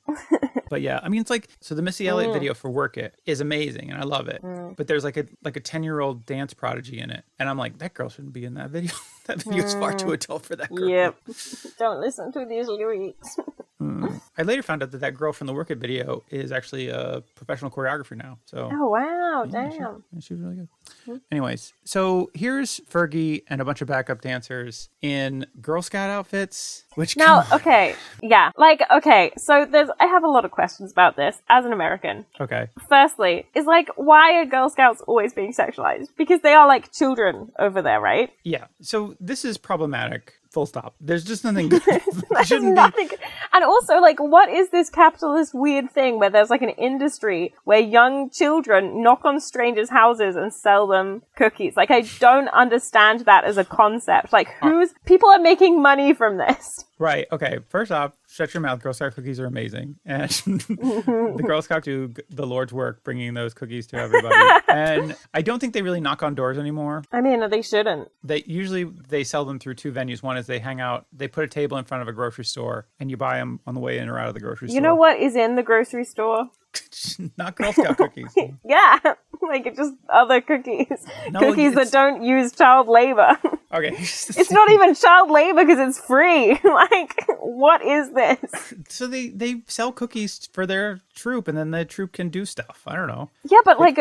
Speaker 3: But yeah, I mean, it's like so the Missy Elliott
Speaker 2: Mm.
Speaker 3: video for "Work It" is amazing, and I love it. But there's like a like a ten year old dance prodigy in it, and I'm like, that girl shouldn't be in that video. that video is far too adult for that girl.
Speaker 2: Mm. yep. Don't listen to these lyrics. Hmm.
Speaker 3: I later found out that that girl from the "Work It" video is actually a professional choreographer now. So
Speaker 2: Oh wow!
Speaker 3: Yeah, she-
Speaker 2: Damn.
Speaker 3: yeah, she was really good. Hmm. Anyways, so here's Fergie and a bunch of backup dancers in Girl Scout outfits. Which
Speaker 2: Now, okay, yeah, like okay. So there's, I have a lot of questions about this as an American.
Speaker 3: okay,
Speaker 2: Firstly, is like, why are Girl Scouts always being sexualized? Because they are like children over there, right?
Speaker 3: yeah. So this is problematic. Full stop. There's just nothing.
Speaker 2: There's
Speaker 3: shouldn't be.
Speaker 2: nothing. And also, like, what is this capitalist weird thing where there's like an industry where young children knock on strangers' houses and sell them cookies? Like, I don't understand that as a concept. Like, uh, who's people are making money from this?
Speaker 3: Right. Okay. First off, shut your mouth. Girl Scout cookies are amazing, and the Girl Scouts do the Lord's work bringing those cookies to everybody. and I don't think they really knock on doors anymore.
Speaker 2: I mean, they shouldn't.
Speaker 3: They usually they sell them through two venues. One is they hang out, they put a table in front of a grocery store, and you buy them on the way in or out of the grocery store.
Speaker 2: You know what is in the grocery store?
Speaker 3: Not Girl Scout cookies.
Speaker 2: Yeah, like just other cookies.
Speaker 3: No,
Speaker 2: cookies that don't use child labor.
Speaker 3: Okay.
Speaker 2: it's not even child labor because it's free. like, what is this?
Speaker 3: so they they sell cookies for their troop, and then the troop can do stuff. I don't know.
Speaker 2: Yeah, but like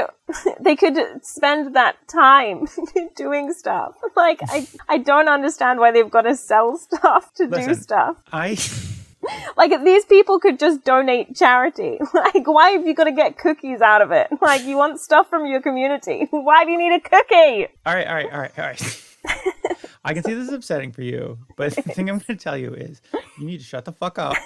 Speaker 2: they could spend that time doing stuff. Like I I don't understand why they've got to sell stuff to do stuff.
Speaker 3: I
Speaker 2: Like these people could just donate charity. Like why have you got to get cookies out of it? Like you want stuff from your community. Why do you need a cookie?
Speaker 3: all right, all right, all right, all right. I can see this is upsetting for you, but the thing I'm going to tell you is you need to shut the fuck up.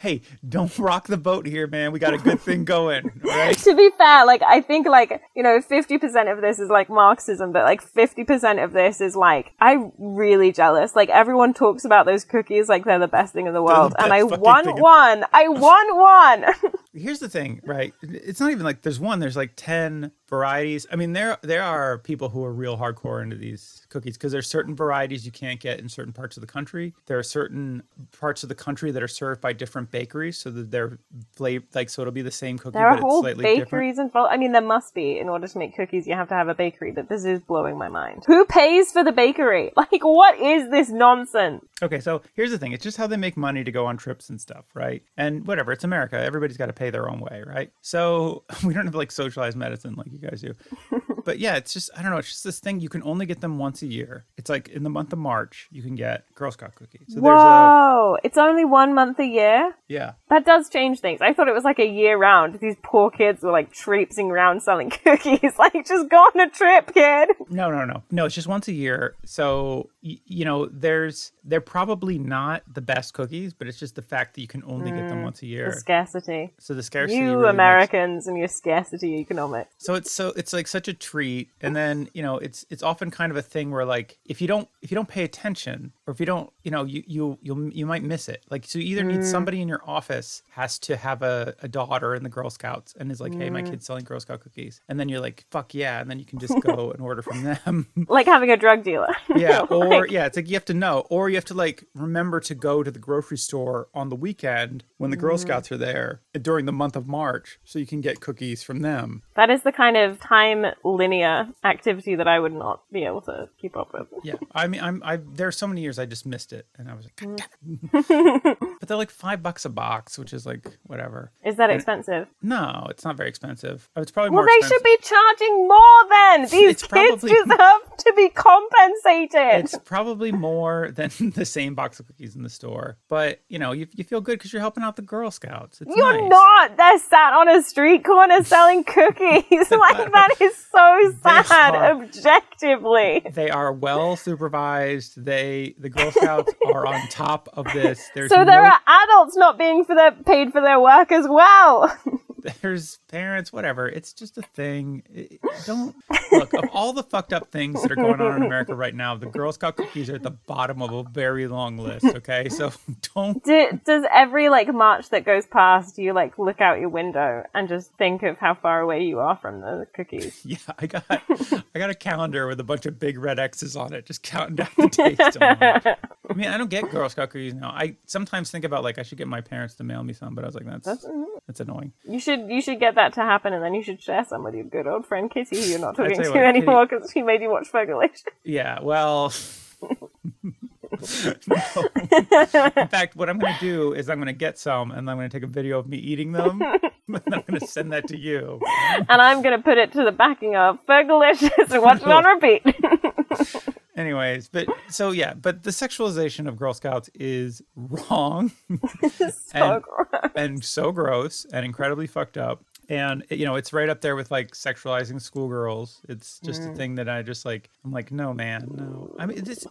Speaker 3: Hey, don't rock the boat here, man. We got a good thing going, right?
Speaker 2: to be fair, like I think like you know, fifty percent of this is like Marxism, but like fifty percent of this is like I'm really jealous. Like everyone talks about those cookies like they're the best thing in the world, and I won one. I won one.
Speaker 3: Here's the thing, right? It's not even like there's one. There's like ten varieties. I mean, there there are people who are real hardcore into these cookies because there's certain varieties you can't get in certain parts of the country. There are certain parts of the country that are served by different bakeries, so that they're flavor like so it'll be the same cookie,
Speaker 2: there are
Speaker 3: but it's
Speaker 2: whole
Speaker 3: slightly different.
Speaker 2: bakeries involved. I mean, there must be in order to make cookies. You have to have a bakery. But this is blowing my mind. Who pays for the bakery? Like, what is this nonsense?
Speaker 3: Okay, so here's the thing. It's just how they make money to go on trips and stuff, right? And whatever, it's America. Everybody's got to pay their own way, right? So we don't have like socialized medicine like you guys do. but yeah, it's just, I don't know, it's just this thing. You can only get them once a year. It's like in the month of March, you can get Girl Scout cookies. So there's a,
Speaker 2: Whoa! It's only one month a year.
Speaker 3: yeah.
Speaker 2: That does change things. I thought it was like a year round. These poor kids were like traipsing around selling cookies. Like, just go on a trip, kid.
Speaker 3: No, no, no. No, it's just once a year. So, y- you know, there's, they're probably not the best cookies, but it's just the fact that you can only get them mm, once a
Speaker 2: The
Speaker 3: year.
Speaker 2: scarcity.
Speaker 3: So the scarcity.
Speaker 2: You
Speaker 3: really makes-
Speaker 2: Americans and your scarcity economics.
Speaker 3: So it's so it's like such a and then you know it's it's often kind of a thing where like if you don't if you don't pay attention, or if you don't, you know, you you you you might miss it. Like so, you either need mm. somebody in your office has to have a, a daughter in the Girl Scouts and is like, hey, my mm. kid's selling Girl Scout cookies, and then you're like, fuck yeah, and then you can just go and order from them.
Speaker 2: Like having a drug dealer.
Speaker 3: yeah, or
Speaker 2: Like-
Speaker 3: yeah, it's like you have to know, or you have to like remember to go to the grocery store on the weekend when the Girl mm-hmm. Scouts are there during the month of March, so you can get cookies from them.
Speaker 2: That is the kind of time linear activity that I would not be able to keep up with.
Speaker 3: Yeah, I mean, I'm I there are so many years I just missed it, and I was like, mm. it. but they're like five bucks a box, which is like whatever.
Speaker 2: Is that expensive?
Speaker 3: No, it's not very expensive. Oh, It's probably
Speaker 2: Well, they
Speaker 3: expensive.
Speaker 2: should be charging more then. These
Speaker 3: It's
Speaker 2: kids
Speaker 3: probably-
Speaker 2: deserve to be compensated.
Speaker 3: It's probably more than the same box of cookies in the store, but you know, you, you feel good because you're helping out the Girl Scouts. It's
Speaker 2: You're
Speaker 3: nice.
Speaker 2: not. They're sat on a street corner selling cookies. like that is so sad.
Speaker 3: are.
Speaker 2: Objectively.
Speaker 3: They are well supervised. They the Girl Scouts are on top of this. There's
Speaker 2: So there
Speaker 3: no-
Speaker 2: are adults not being for their, paid for their work as well.
Speaker 3: there's parents, whatever. It's just a thing. It- don't look of all the fucked up things that are going on in America right now. The Girl Scout cookies are at the bottom of a very long list. Okay, so don't.
Speaker 2: Do, does every like march that goes past you like look out your window and just think of how far away you are from the cookies?
Speaker 3: Yeah, I got I got a calendar with a bunch of big red X's on it, just counting down the days. I mean, I don't get Girl Scout cookies now. I sometimes think about like I should get my parents to mail me some, but I was like, that's that's, annoying.
Speaker 2: You should you should get that to happen, and then you should share some with your good old friend Kitty, who you're not talking to
Speaker 3: what,
Speaker 2: anymore because she made you watch Fergalicious.
Speaker 3: Yeah, well. No. In fact, what I'm going to do is I'm going to get some and I'm going to take a video of me eating them and I'm going to send that to you.
Speaker 2: and I'm gonna put it to the backing of Fergalicious and watch it on repeat.
Speaker 3: Anyways, but so yeah, but the sexualization of Girl Scouts is wrong
Speaker 2: so
Speaker 3: And-
Speaker 2: gross.
Speaker 3: and so gross and incredibly fucked up. And you know, it's right up there with like sexualizing schoolgirls. It's just a mm. thing that I just like. I'm like, no, man, no. I mean, this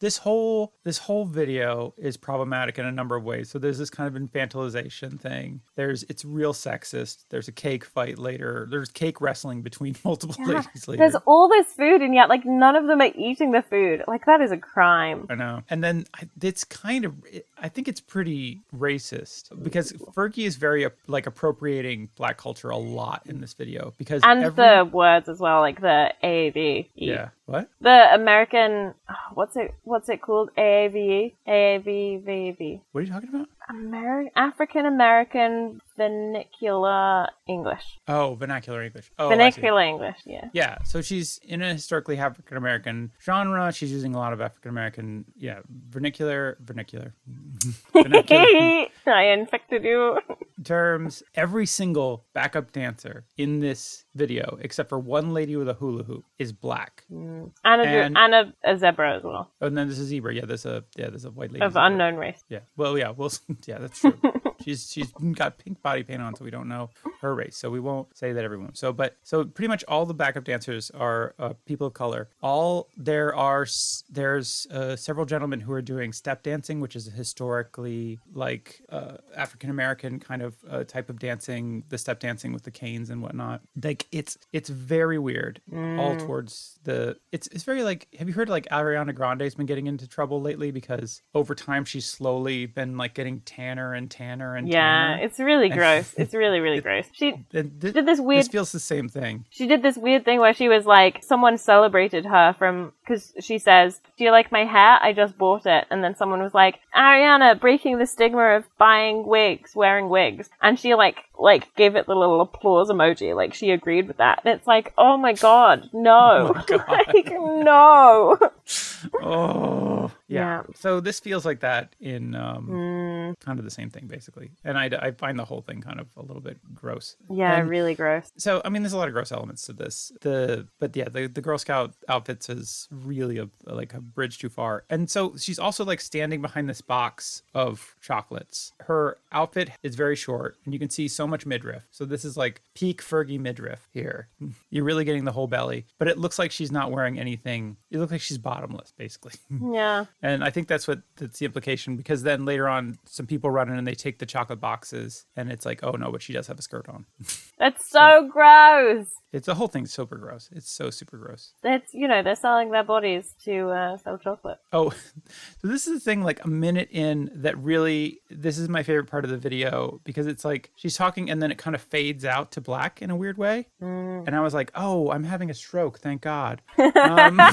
Speaker 3: this whole this whole video is problematic in a number of ways. So there's this kind of infantilization thing. There's it's real sexist. There's a cake fight later. There's cake wrestling between multiple ladies later.
Speaker 2: There's all this food, and yet like none of them are eating the food. Like that is a crime.
Speaker 3: I know. And then it's kind of, I think it's pretty racist because Fergie is very like appropriating black culture a lot in this video because
Speaker 2: And
Speaker 3: every,
Speaker 2: the words as well, like the AAV.
Speaker 3: yeah, what?
Speaker 2: The American, what's it? What's it called? AAVE, AAVVV.
Speaker 3: What are you talking about?
Speaker 2: American African American vernacular English.
Speaker 3: Oh, vernacular English. Oh,
Speaker 2: vernacular English. Yeah.
Speaker 3: Yeah, so she's in a historically African American genre. She's using a lot of African American, yeah, vernacular, vernacular, vernacular
Speaker 2: I infected you.
Speaker 3: terms. Every single backup dancer in this video, except for one lady with a hula hoop, is black. Mm.
Speaker 2: And a,
Speaker 3: And-
Speaker 2: and a, a zebra as well
Speaker 3: Oh, and then there's a zebra. Yeah, there's a yeah, there's a white lady
Speaker 2: of unknown race.
Speaker 3: Yeah. Well, yeah. Well, yeah, that's true. she's she's got pink body paint on, so we don't know her race. So we won't say that everyone. So, but so pretty much all the backup dancers are uh, people of color. All there are there's uh, several gentlemen who are doing step dancing, which is a historically like uh, African American kind of uh, type of dancing. The step dancing with the canes and whatnot. Like it's it's very weird. All towards the it's it's very like. Have you heard like Ariana Grande's been getting into trouble lately because over time she's slowly been like getting tanner and tanner and
Speaker 2: Yeah,
Speaker 3: tanner.
Speaker 2: it's really gross. It's really, really gross. She did this weird
Speaker 3: This feels the same thing.
Speaker 2: she did this weird thing where she was like someone celebrated her from because she says do you like my hair? I just bought it. And then someone was like ariana breaking the stigma of buying wigs wearing wigs. And she like like gave it the little applause emoji like she agreed with that and it's like oh my god no like no
Speaker 3: Oh, yeah.
Speaker 2: Yeah.
Speaker 3: So this feels like that in um,
Speaker 2: Mm,
Speaker 3: kind of the same thing, basically. And I, I find the whole thing kind of a little bit gross.
Speaker 2: yeah
Speaker 3: And
Speaker 2: really gross
Speaker 3: so I mean, there's a lot of gross elements to this. The but yeah, the, the Girl Scout outfits is really a like a bridge too far. And so she's also like standing behind this box of chocolates. Her outfit is very short, and you can see so much midriff. So this is like peak Fergie midriff here. You're really getting the whole belly, but it looks like she's not wearing anything. It looks like she's bottomless, basically.
Speaker 2: yeah
Speaker 3: And I think that's what that's the implication because then later on, some people run in and they take the chocolate boxes, and it's like, oh no, but she does have a skirt on.
Speaker 2: that's so gross
Speaker 3: It's the whole thing's super gross. It's so super gross.
Speaker 2: It's you know they're selling their bodies to uh, sell chocolate.
Speaker 3: Oh, so this is the thing. Like a minute in, that really, this is my favorite part of the video because it's like she's talking and then it kind of fades out to black in a weird way,
Speaker 2: Mm.
Speaker 3: and I was like, oh, I'm having a stroke. Thank God. Um,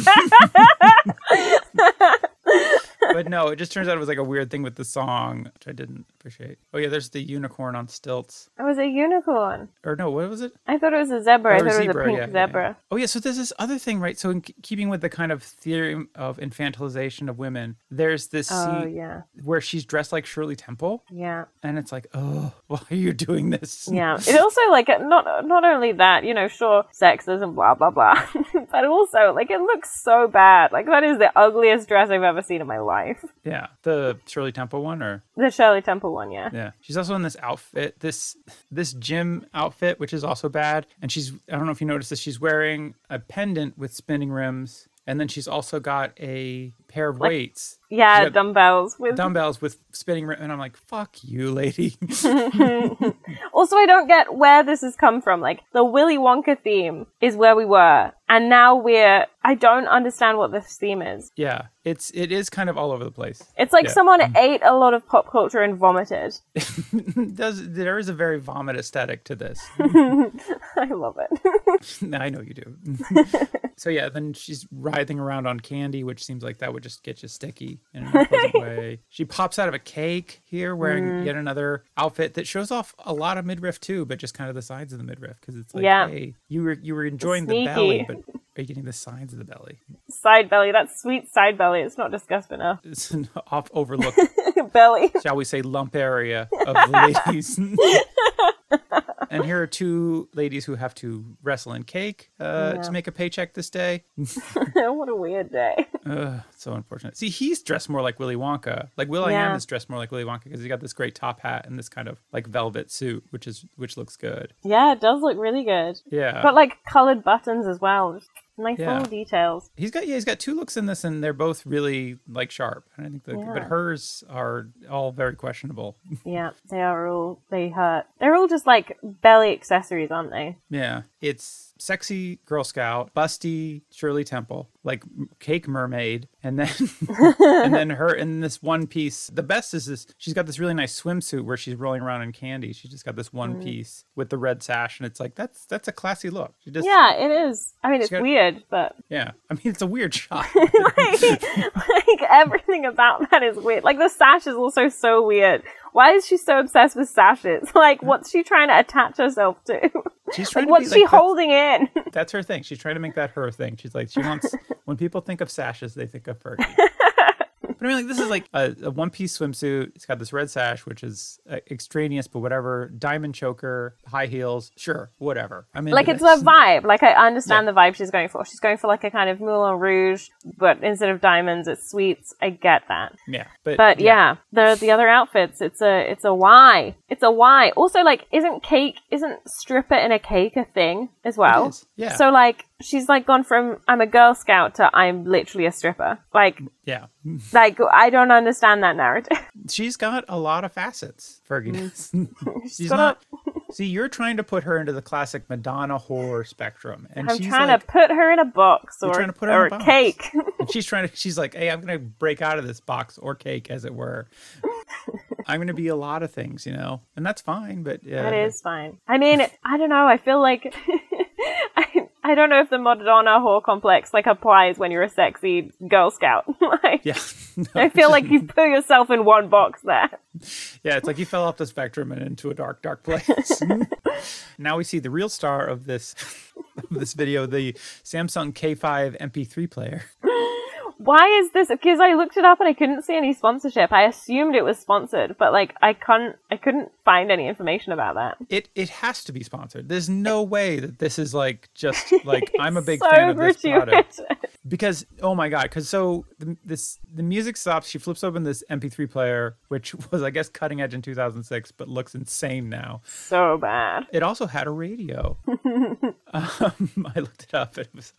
Speaker 3: but no, it just turns out it was like a weird thing with the song, which I didn't appreciate. Oh yeah, there's the unicorn on stilts.
Speaker 2: It was a unicorn.
Speaker 3: Or no, what was it?
Speaker 2: I thought it was a zebra. I
Speaker 3: Or
Speaker 2: thought it was a pink
Speaker 3: yeah, yeah, yeah. Oh yeah, so there's this other thing, right? So in keeping with the kind of theory of infantilization of women, there's this
Speaker 2: Oh
Speaker 3: scene
Speaker 2: yeah,
Speaker 3: where she's dressed like Shirley Temple,
Speaker 2: yeah,
Speaker 3: and it's like, oh, why are you doing this?
Speaker 2: yeah. It also like not not only that, you know, sure, sexism, blah blah blah, but also like it looks so bad. Like that is the ugliest dress I've ever seen in my life.
Speaker 3: Yeah, the Shirley Temple one, or
Speaker 2: The Shirley Temple one, yeah.
Speaker 3: yeah, she's also in this outfit, this this gym outfit, which is also bad. And she's, I don't know if you noticed this, she's wearing a pendant with spinning rims, and then she's also got a pair of
Speaker 2: Like-
Speaker 3: weights.
Speaker 2: Yeah, dumbbells with.
Speaker 3: dumbbells with spinning rim, and I'm like, "Fuck you, lady."
Speaker 2: also, I don't get where this has come from. Like the Willy Wonka theme is where we were, and now we're. I don't understand what this theme is.
Speaker 3: yeah, it's it is kind of all over the place.
Speaker 2: It's like
Speaker 3: Yeah.
Speaker 2: someone mm. ate a lot of pop culture and vomited.
Speaker 3: Does there is a very vomit aesthetic to this?
Speaker 2: I love it.
Speaker 3: I know you do. so yeah, then she's writhing around on candy, which seems like that would just get you sticky in an unpleasant way. She pops out of a cake here, wearing
Speaker 2: Mm.
Speaker 3: yet another outfit that shows off a lot of midriff too, but just kind of the sides of the midriff because it's like,
Speaker 2: Yeah.
Speaker 3: hey, you were you were enjoying the belly, but are you getting the sides of the belly?
Speaker 2: side belly, that sweet side belly. It's not discussed enough.
Speaker 3: It's an off overlooked,
Speaker 2: belly.
Speaker 3: shall we say, lump area of the ladies. and here are two ladies who have to wrestle in cake uh,
Speaker 2: Yeah.
Speaker 3: to make a paycheck this day.
Speaker 2: what a weird day.
Speaker 3: Ugh, so unfortunate. See, he's dressed more like Willy Wonka. Like
Speaker 2: will.i.am
Speaker 3: is dressed more like Willy Wonka because he's got this great top hat and this kind of like velvet suit, which is which looks good.
Speaker 2: Yeah, it does look really good.
Speaker 3: Yeah,
Speaker 2: Got like colored buttons as well. Nice
Speaker 3: Yeah.
Speaker 2: little details.
Speaker 3: he's got yeah he's got two looks in this and they're both really like sharp. I think the but hers are all very questionable.
Speaker 2: Yeah, they are all they hurt. They're all just like belly accessories, aren't they?
Speaker 3: yeah, it's sexy Girl Scout, busty Shirley Temple, like cake mermaid, and then and then her in this one piece. The best is this. She's got this really nice swimsuit where she's rolling around in candy. She just got this one mm. piece with the red sash, and it's like that's that's a classy look. She just
Speaker 2: Yeah, it is. I mean, it's
Speaker 3: got-
Speaker 2: weird, but
Speaker 3: yeah. I mean, it's a weird shot.
Speaker 2: like, like everything about that is weird. Like the sash is also so weird. Why is she so obsessed with sashes? Like, what's she trying to attach herself to?
Speaker 3: She's trying
Speaker 2: Like,
Speaker 3: to
Speaker 2: what's
Speaker 3: be,
Speaker 2: she
Speaker 3: like, that's-
Speaker 2: holding in?
Speaker 3: That's her thing. She's trying to make that her thing. She's like, she wants when people think of sashes, they think of Fergie. But I mean, like this is like a, a one-piece swimsuit. It's got this red sash, which is uh, extraneous, but whatever. Diamond choker, high heels, sure, whatever. I mean,
Speaker 2: like it's a vibe. Like I understand the vibe she's going for. She's going for like a kind of Moulin Rouge, but instead of diamonds, it's sweets. I get that.
Speaker 3: yeah, but
Speaker 2: But yeah, the the other outfits, it's a it's a why. It's a why. Also, like, isn't cake isn't stripper in a cake a thing as well?
Speaker 3: is, yeah.
Speaker 2: So like, she's like gone from I'm a Girl Scout to I'm literally a stripper. Like,
Speaker 3: yeah,
Speaker 2: like I don't understand that narrative.
Speaker 3: she's got a lot of facets. Fergie does. she's not. See, you're trying to put her into the classic Madonna whore spectrum, and
Speaker 2: I'm
Speaker 3: she's
Speaker 2: trying
Speaker 3: like,
Speaker 2: to put her in a box or,
Speaker 3: trying to put her
Speaker 2: or
Speaker 3: in a
Speaker 2: a
Speaker 3: box.
Speaker 2: cake.
Speaker 3: And she's trying to she's like hey i'm gonna break out of this box or cake as it were i'm gonna be a lot of things you know and that's fine but yeah
Speaker 2: That is fine. I mean, I don't know. I feel like I, don't know if the Madonna whore complex like applies when you're a sexy Girl Scout. like,
Speaker 3: yeah No,
Speaker 2: I feel like you've put yourself in one box there.
Speaker 3: yeah it's like you fell off the spectrum and into a dark dark place now we see the real star of this of this video the samsung k5 mp3 player
Speaker 2: Why is this? Because I looked it up and I couldn't see any sponsorship. I assumed it was sponsored, but like I couldn't, I couldn't find any information about that.
Speaker 3: it it has to be sponsored there's no way that this is like just like i'm a big
Speaker 2: so
Speaker 3: fan of this product because oh my god because so the, this the music stops she flips open this mp3 player which was i guess cutting edge in 2006 but looks insane now
Speaker 2: So bad.
Speaker 3: it also had a radio um, i looked it up it was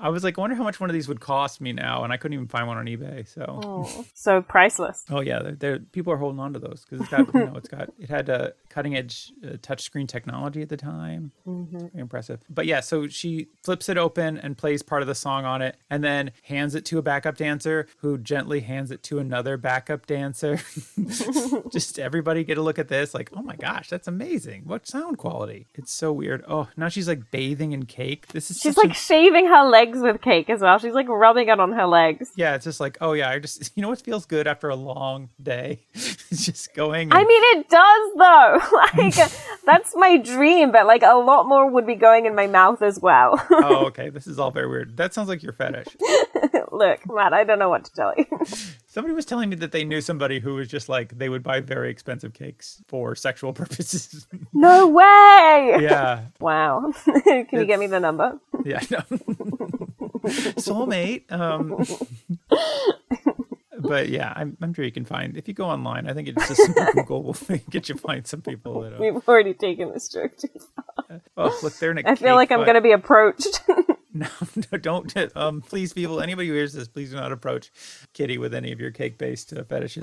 Speaker 3: I was like, I wonder how much one of these would cost me now, and I couldn't even find one on eBay. So,
Speaker 2: Oh, so priceless.
Speaker 3: oh yeah, they're, they're, people are holding on to those because it's got, you know, it's got, it had a cutting edge uh, touchscreen technology at the time. Very impressive. But yeah, so she flips it open and plays part of the song on it, and then hands it to a backup dancer who gently hands it to another backup dancer. Just everybody get a look at this. Like, oh my gosh, that's amazing. What sound quality? It's so weird. Oh, now she's like bathing in cake. This is
Speaker 2: She's like
Speaker 3: a-
Speaker 2: shaving her legs with cake as well. She's like rubbing it on her legs.
Speaker 3: yeah, it's just like, oh yeah, I just you know what feels good after a long day? it's just going.
Speaker 2: I mean, it does though. like, that's my dream, but like a lot more would be going in my mouth as well.
Speaker 3: oh, okay. This is all very weird. That sounds like your fetish.
Speaker 2: Look, Matt, I don't know what to tell you.
Speaker 3: Somebody was telling me that they knew somebody who was just like they would buy very expensive cakes for sexual purposes.
Speaker 2: no way!
Speaker 3: yeah,
Speaker 2: Wow. Can you get me the number?
Speaker 3: yeah, no. Soulmate. Um, but yeah, I'm, I'm sure you can find if you go online. I think it's just Google will get you find some people that. Uh,
Speaker 2: We've already taken this far.
Speaker 3: oh, look, they're in a
Speaker 2: I feel like I'm going to be approached.
Speaker 3: No, no, don't. Um, please, people, anybody who hears this, please do not approach Kitty with any of your cake-based uh, fetishes.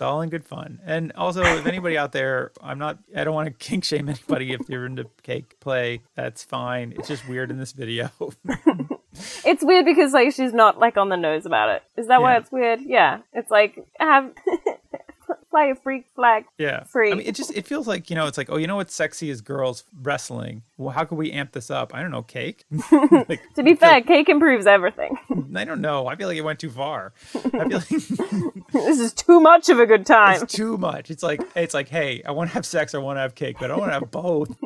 Speaker 3: It's all in good fun. And also, if anybody out there, I'm not. I don't want to kink shame anybody if you're into cake play. That's fine. It's just weird in this video.
Speaker 2: it's weird because like she's not like on the nose about it. Is that why it's weird? Yeah. It's like have fly a freak flag.
Speaker 3: yeah.
Speaker 2: Free.
Speaker 3: I mean, it just it feels like you know. It's like oh, you know what's sexy is girls wrestling. Well, how can we amp this up? I don't know, cake. like,
Speaker 2: To be fair, cake improves everything.
Speaker 3: I don't know. I feel like it went too far. I feel like.
Speaker 2: this is too much of a good time.
Speaker 3: It's too much. It's like it's like, hey, I want to have sex, I want to have cake, but I want to have both.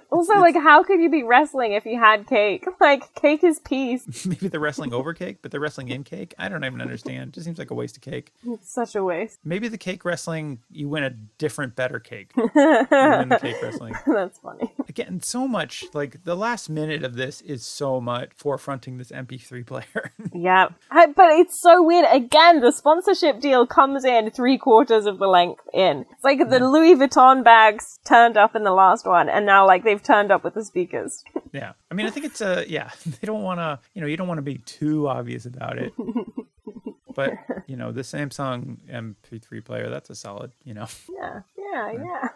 Speaker 2: Also, like, how could you be wrestling if you had cake? Like, cake is peace.
Speaker 3: Maybe they're wrestling over cake, but they're wrestling in cake. I don't even understand. It just seems like a waste of cake.
Speaker 2: It's such a waste.
Speaker 3: Maybe the cake wrestling, you win a different, better cake. Win the cake wrestling.
Speaker 2: That's funny.
Speaker 3: Again, so much like the last minute of this is so much forefronting this MP3 player.
Speaker 2: Yeah. I- But it's so weird. Again, the sponsorship deal comes in three quarters of the length in. It's like the Louis Vuitton bags turned up in the last one, and now, like, they've turned up with the speakers.
Speaker 3: yeah. I mean, I think it's a, yeah, they don't want to, you know, you don't want to be too obvious about it. But, you know, the Samsung MP3 player, that's a solid, you know.
Speaker 2: Yeah. Yeah. Yeah.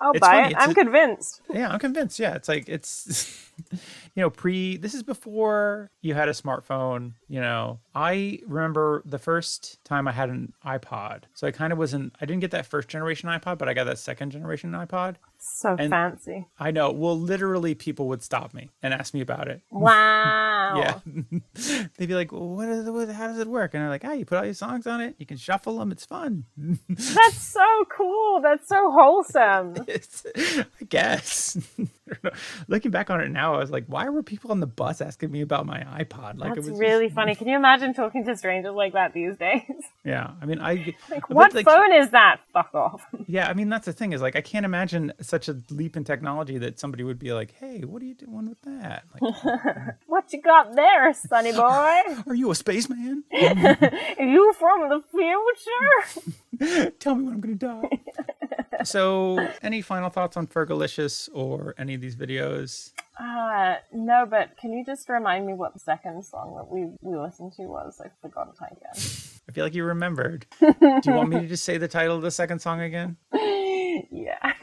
Speaker 2: I'll
Speaker 3: It's
Speaker 2: buy
Speaker 3: funny,
Speaker 2: it.
Speaker 3: it's
Speaker 2: I'm
Speaker 3: a-
Speaker 2: convinced.
Speaker 3: Yeah, I'm convinced. Yeah, it's like it's you know, pre this is before you had a smartphone, you know. I remember the first time I had an iPod. So I kind of wasn't I didn't get that first generation iPod, but I got that second generation iPod.
Speaker 2: So
Speaker 3: And-
Speaker 2: fancy.
Speaker 3: I know. Well, literally people would stop me and ask me about it.
Speaker 2: Wow.
Speaker 3: Yeah. They'd be like, well, what is it, what, how does it work? And I'm like, ah, you put all your songs on it, you can shuffle them, it's fun.
Speaker 2: That's so cool. That's so wholesome.
Speaker 3: I guess. Looking back on it now, I was like, why were people on the bus asking me about my iPod? Like
Speaker 2: That's
Speaker 3: it was
Speaker 2: really
Speaker 3: just-
Speaker 2: funny. Can you imagine talking to strangers like that these days?
Speaker 3: Yeah, I mean, I.
Speaker 2: Like, what
Speaker 3: like,
Speaker 2: phone is that? Fuck off.
Speaker 3: Yeah, I mean, that's the thing is like I can't imagine such a leap in technology that somebody would be like, "Hey, what are you doing with that? Like,
Speaker 2: What you got there, sonny boy?
Speaker 3: are you a spaceman?
Speaker 2: Are mm-hmm. you from the future?
Speaker 3: Tell me when I'm gonna die." So, any final thoughts on Fergalicious or any of these videos?
Speaker 2: Uh, no, but can you just remind me what the second song that we, we listened to was? I forgot it again.
Speaker 3: I feel like you remembered. Do you want me to just say the title of the second song again?
Speaker 2: yeah.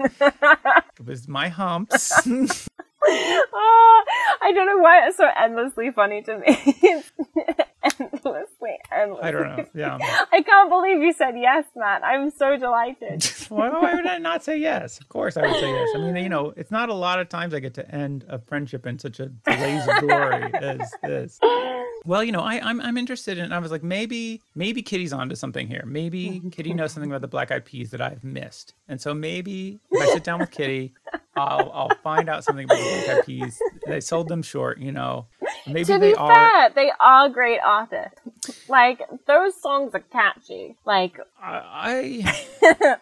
Speaker 3: It was My Humps.
Speaker 2: oh, I don't know why it's so endlessly funny to me. Endlessly, endlessly.
Speaker 3: I don't know. Yeah.
Speaker 2: I can't believe you said yes, Matt. I'm so delighted.
Speaker 3: why, why would I not say yes? Of course I would say yes. I mean, you know, it's not a lot of times I get to end a friendship in such a blaze of glory as this. Well, you know, I, I'm I'm interested in. I was like, maybe maybe Kitty's onto something here. Maybe Kitty knows something about the Black Eyed Peas that I've missed, and so maybe if I sit down with Kitty, I'll I'll find out something about the Black Eyed Peas. They sold them short, you know. Maybe
Speaker 2: to
Speaker 3: they
Speaker 2: be
Speaker 3: are.
Speaker 2: fair, they are great artists. Like those songs are catchy. Like
Speaker 3: I, I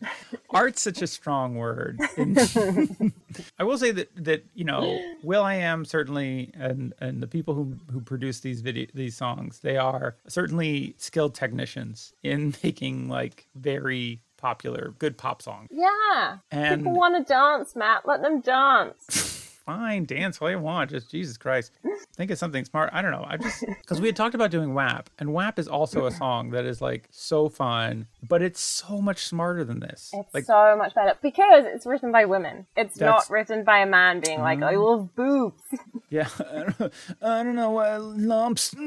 Speaker 3: art's such a strong word. I will say that that you know will.i.am certainly and and the people who who produce these video these songs they are certainly skilled technicians in making like very popular, good pop songs.
Speaker 2: Yeah.
Speaker 3: And
Speaker 2: People want to dance, Matt. Let them dance.
Speaker 3: Fine, dance all you want. Just Jesus Christ, think of something smart. I don't know. I just because we had talked about doing WAP, and WAP is also a song that is like so fun, but it's so much smarter than this.
Speaker 2: It's
Speaker 3: like
Speaker 2: so much better because it's written by women. It's not written by a man being like, I love boobs.
Speaker 3: yeah, I don't know, I don't know why lumps.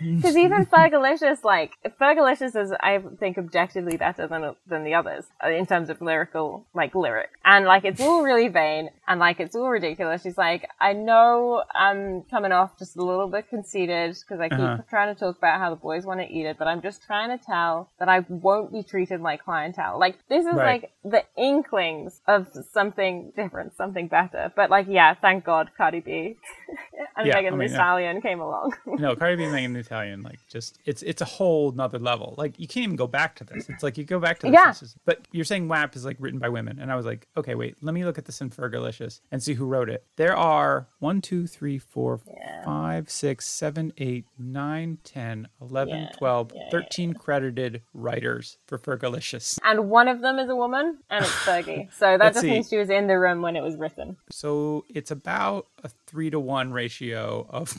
Speaker 2: Because even Fergalicious, like Fergalicious is, I think, objectively better than than the others in terms of lyrical, like lyric, and like it's all really vain and like it's all ridiculous. She's like, I know I'm coming off just a little bit conceited because I keep
Speaker 3: Uh-huh.
Speaker 2: trying to talk about how the boys want to eat it, but I'm just trying to tell that I won't be treated like clientele. Like this is
Speaker 3: Right.
Speaker 2: like the inklings of something different, something better. But like, yeah, thank God Cardi B and
Speaker 3: Yeah,
Speaker 2: Megan
Speaker 3: I
Speaker 2: Thee
Speaker 3: mean, yeah.
Speaker 2: Stallion came along.
Speaker 3: no, Cardi B, Megan Thee Stallion, like just it's it's a whole nother level. Like you can't even go back to this. It's like you go back to this.
Speaker 2: Yeah.
Speaker 3: but you're saying WAP is like written by women, and I was like, okay, wait, let me look at this in Fergalicious and see who wrote it. There are one, two, three, four,
Speaker 2: Yeah.
Speaker 3: five, six, seven, eight, nine, 10, 11,
Speaker 2: Yeah,
Speaker 3: 12,
Speaker 2: yeah,
Speaker 3: 13 credited writers for Fergalicious.
Speaker 2: and one of them is a woman, and it's Fergie. So that
Speaker 3: Let's
Speaker 2: just
Speaker 3: see.
Speaker 2: means she was in the room when it was written.
Speaker 3: So it's about a three to one ratio of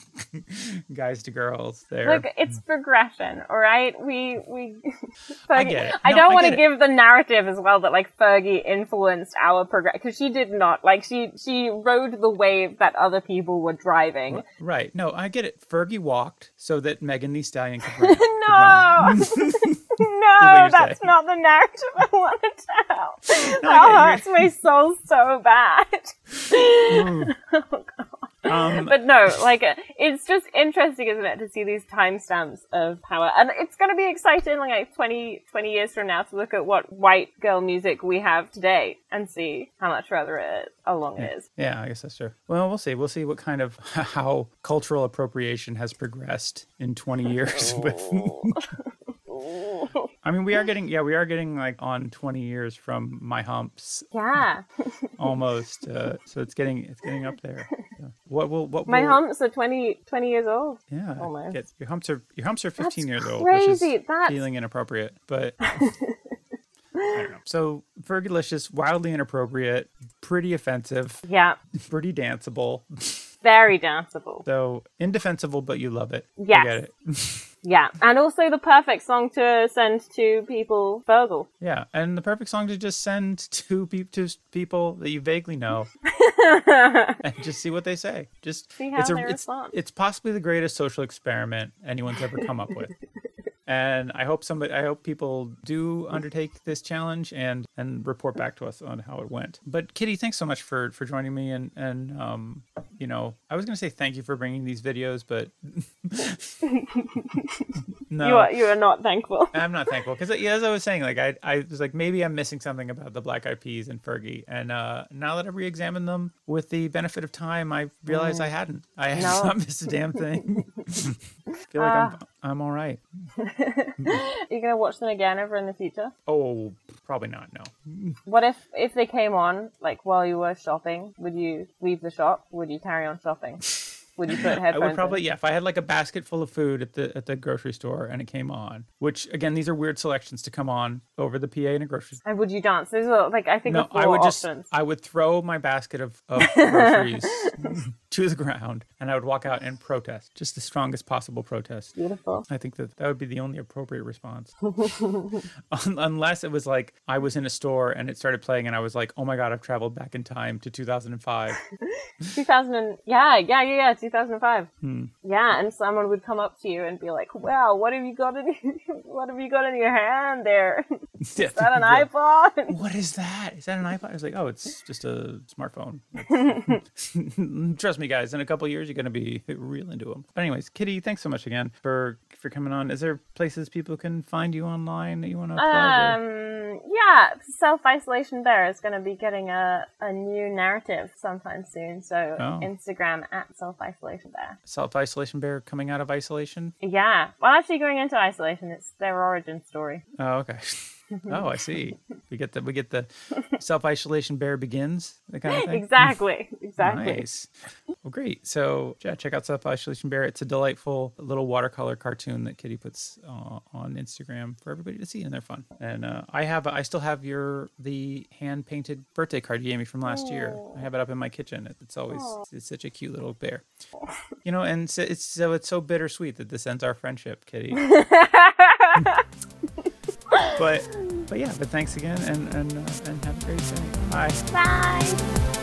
Speaker 3: guys to girls there.
Speaker 2: Look, it's progression, all right? We we
Speaker 3: I get it.
Speaker 2: I don't want to give the narrative as well that like Fergie influenced our progress because she did not. Like she she rode the wave that other people were driving.
Speaker 3: Right. No, I get it. Fergie walked so that Megan Thee Stallion could run. could
Speaker 2: No,
Speaker 3: run.
Speaker 2: No, that's
Speaker 3: saying.
Speaker 2: not the narrative I want to tell.
Speaker 3: No,
Speaker 2: that hurts my soul so bad.
Speaker 3: Um,
Speaker 2: but no, like it's just interesting, isn't it, to see these timestamps of power, and it's going to be exciting, like 20, 20 years from now, to look at what white girl music we have today and see how much further it along it is.
Speaker 3: yeah, I guess that's true. Well, we'll see. We'll see what kind of how cultural appropriation has progressed in 20 years with I mean, we are getting yeah, we are getting like on 20 years from my humps
Speaker 2: Yeah,
Speaker 3: almost. Uh, so it's getting it's getting up there. So what will what
Speaker 2: my
Speaker 3: will,
Speaker 2: humps are 20, 20 years old.
Speaker 3: Yeah,
Speaker 2: almost.
Speaker 3: get- your humps are your humps are 15 years old,
Speaker 2: crazy.
Speaker 3: which is
Speaker 2: That's-
Speaker 3: feeling inappropriate, but I don't know. So Fergalicious, wildly inappropriate, pretty offensive,
Speaker 2: Yeah,
Speaker 3: pretty danceable.
Speaker 2: Very danceable.
Speaker 3: So indefensible, but you love it. I
Speaker 2: Yes.
Speaker 3: get it.
Speaker 2: Yeah, and also the perfect song to send to people. Fergal.
Speaker 3: yeah, and the perfect song to just send to pe- to people that you vaguely know and just see what they say. Just
Speaker 2: See how
Speaker 3: it's a,
Speaker 2: they
Speaker 3: it's, it's possibly the greatest social experiment anyone's ever come up with. And I hope somebody, I hope people do undertake this challenge and and report back to us on how it went. But Kitty, thanks so much for for joining me and and um, you know, I was gonna say thank you for bringing these videos, but no,
Speaker 2: You are you are not thankful.
Speaker 3: I'm not thankful because as I was saying, like I, I was like maybe I'm missing something about the Black Eyed Peas and Fergie, and uh, now that I re-examined them with the benefit of time, I realized I hadn't. I had not missed a damn thing. feel like I'm ah. I'm all right.
Speaker 2: Are you gonna watch them again ever in the future?
Speaker 3: Oh, probably not. No.
Speaker 2: What if if they came on like while you were shopping? Would you leave the shop? Would you carry on shopping? Would you put
Speaker 3: head?
Speaker 2: I
Speaker 3: would probably
Speaker 2: in?
Speaker 3: yeah. If I had like a basket full of food at the at the grocery store and it came on, which again these are weird selections to come on over the PA in a grocery store.
Speaker 2: And would you dance? Those are like I think
Speaker 3: No, I would just. I would throw my basket of, of groceries to the ground and I would walk out and protest, just the strongest possible protest.
Speaker 2: Beautiful.
Speaker 3: I think that that would be the only appropriate response. Unless it was like I was in a store and it started playing and I was like, "Oh my god, I've traveled back in time to 2005."
Speaker 2: 2000 and yeah, yeah, yeah, yeah, 2005.
Speaker 3: Hmm.
Speaker 2: Yeah, and someone would come up to you and be like, "Wow, what have you got in what have you got in your hand there? Is that an
Speaker 3: yeah.
Speaker 2: iPod?"
Speaker 3: What is that? Is that an iPod? I was like, "Oh, it's just a smartphone." Trust me, guys. In a couple years, you're going to be real into them. But anyways, Kitty, thanks so much again for for coming on. Is there places people can find you online that you want to plug? or-
Speaker 2: Um, yeah, Self Isolation Bear is going to be getting a, a new narrative sometime soon. So
Speaker 3: Oh.
Speaker 2: Instagram at Self Isolation Bear.
Speaker 3: Self isolation bear coming out of isolation.
Speaker 2: Yeah, well, actually going into isolation, it's their origin story.
Speaker 3: Oh, okay. oh, I see. We get the we get the self isolation bear begins the kind of thing.
Speaker 2: Exactly, exactly.
Speaker 3: Nice. Well, great. So yeah, check out Self Isolation Bear. It's a delightful little watercolor cartoon that Kitty puts uh, on Instagram for everybody to see, and they're fun. And uh, I have, I still have your the hand painted birthday card you gave me from last year. I have it up in my kitchen. It's always it's such a cute little bear. You know, and so it's so it's so bittersweet that this ends our friendship, Kitty. but but yeah, but thanks again, and and uh, and have a great day. Bye.
Speaker 2: Bye.